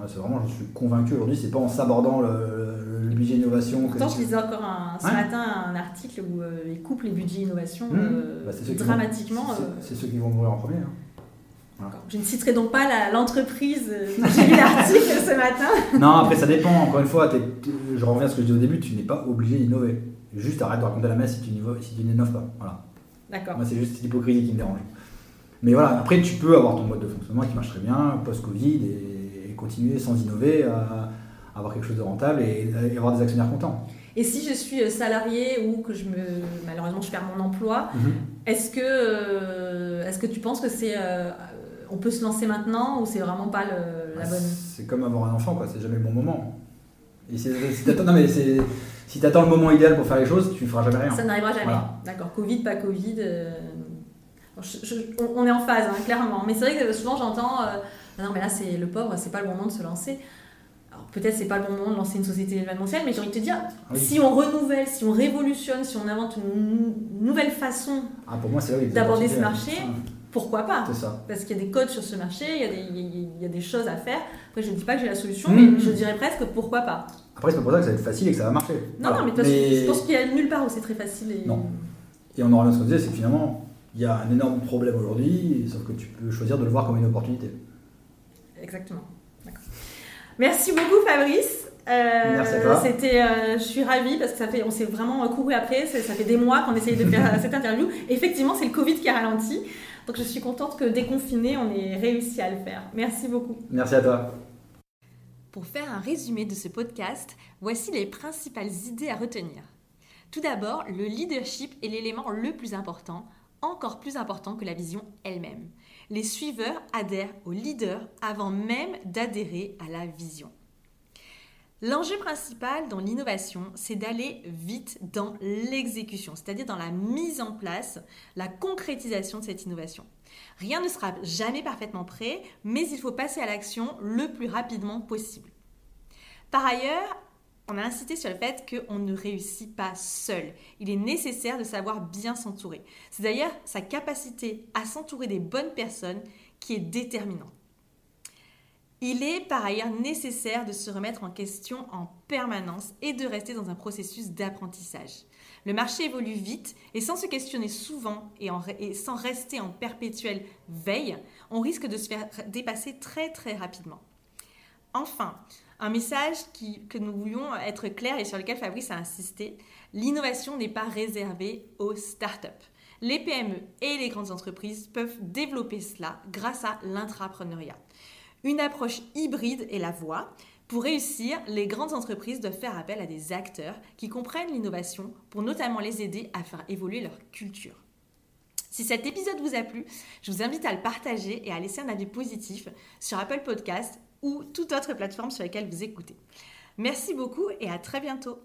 c'est vraiment, je suis convaincu aujourd'hui, c'est pas en s'abordant le, le budget innovation. Pourtant, je lisais encore ce matin un article où euh, ils coupent les budgets innovation mmh. euh, bah, dramatiquement. Euh. C'est ceux qui vont mourir en premier. Hein. Je ne citerai donc pas l'entreprise j'ai lu l'article ce matin. [laughs] Non, après ça dépend. Encore une fois, je reviens à ce que je disais au début, tu n'es pas obligé d'innover. Juste arrête de raconter la messe si tu n'innoves pas. Voilà. D'accord. Moi, c'est juste cette hypocrisie qui me dérange. Mais voilà, après, tu peux avoir ton mode de fonctionnement qui marche très bien, post-Covid, et, et, continuer sans innover à, avoir quelque chose de rentable et, avoir des actionnaires contents. Et si je suis euh, salarié ou que je me malheureusement je perds mon emploi, mhm. est-ce que euh, est-ce que tu penses que c'est euh, on peut se lancer maintenant ou c'est vraiment pas le, la bonne C'est comme avoir un enfant quoi, c'est jamais le bon moment. Et si, non mais si tu attends le moment idéal pour faire les choses, tu ne feras jamais rien. Ça n'arrivera jamais. D'accord, Covid, pas Covid. on, est en phase, hein, clairement. Mais c'est vrai que souvent j'entends, non mais là c'est le pauvre, c'est pas le moment de se lancer peut-être c'est pas le bon moment de lancer une société événementielle, mais j'ai envie de te dire, si on renouvelle, si on révolutionne, si on invente une nouvelle façon ah, d'aborder ce marché, pourquoi pas? Ça. Parce qu'il y a des codes sur ce marché, il y, a des, il y a des choses à faire. Après, je ne dis pas que j'ai la solution, mmh. mais je dirais presque pourquoi pas. Après, c'est pas pour ça que ça va être facile et que ça va marcher. Non, non, mais, je pense qu'il y a nulle part où c'est très facile. Et... Non. Et on en revient à ce qu'on disait, c'est que finalement, il y a un énorme problème aujourd'hui, sauf que tu peux choisir de le voir comme une opportunité. Exactement. Merci beaucoup Fabrice. Euh, c'était, euh, je suis ravie parce que ça fait, on s'est vraiment couru après. Ça fait des mois qu'on essaye de faire [laughs] cette interview. effectivement, c'est le Covid qui a ralenti. Donc je suis contente que déconfiné, on ait réussi à le faire. Merci beaucoup. Merci à toi. Pour faire un résumé de ce podcast, voici les principales idées à retenir. Tout d'abord, le leadership est l'élément le plus important, encore plus important que la vision elle-même les suiveurs adhèrent au leader avant même d'adhérer à la vision. L'enjeu principal dans l'innovation, c'est d'aller vite dans l'exécution, c'est-à-dire dans la mise en place, la concrétisation de cette innovation. Rien ne sera jamais parfaitement prêt, mais il faut passer à l'action le plus rapidement possible. Par ailleurs, on a insisté sur le fait qu'on ne réussit pas seul. Il est nécessaire de savoir bien s'entourer. C'est d'ailleurs sa capacité à s'entourer des bonnes personnes qui est déterminante. Il est par ailleurs nécessaire de se remettre en question en permanence et de rester dans un processus d'apprentissage. Le marché évolue vite et sans se questionner souvent et, et, sans rester en perpétuelle veille, on risque de se faire dépasser très très rapidement. Enfin, un message que nous voulions être clair et sur lequel Fabrice a insisté, l'innovation n'est pas réservée aux startups. Les PME et les grandes entreprises peuvent développer cela grâce à l'intrapreneuriat. Une approche hybride est la voie. Pour réussir, les grandes entreprises doivent faire appel à des acteurs qui comprennent l'innovation pour notamment les aider à faire évoluer leur culture. Si cet épisode vous a plu, je vous invite à le partager et à laisser un avis positif sur Apple Podcast ou toute autre plateforme sur laquelle vous écoutez. Merci beaucoup et à très bientôt.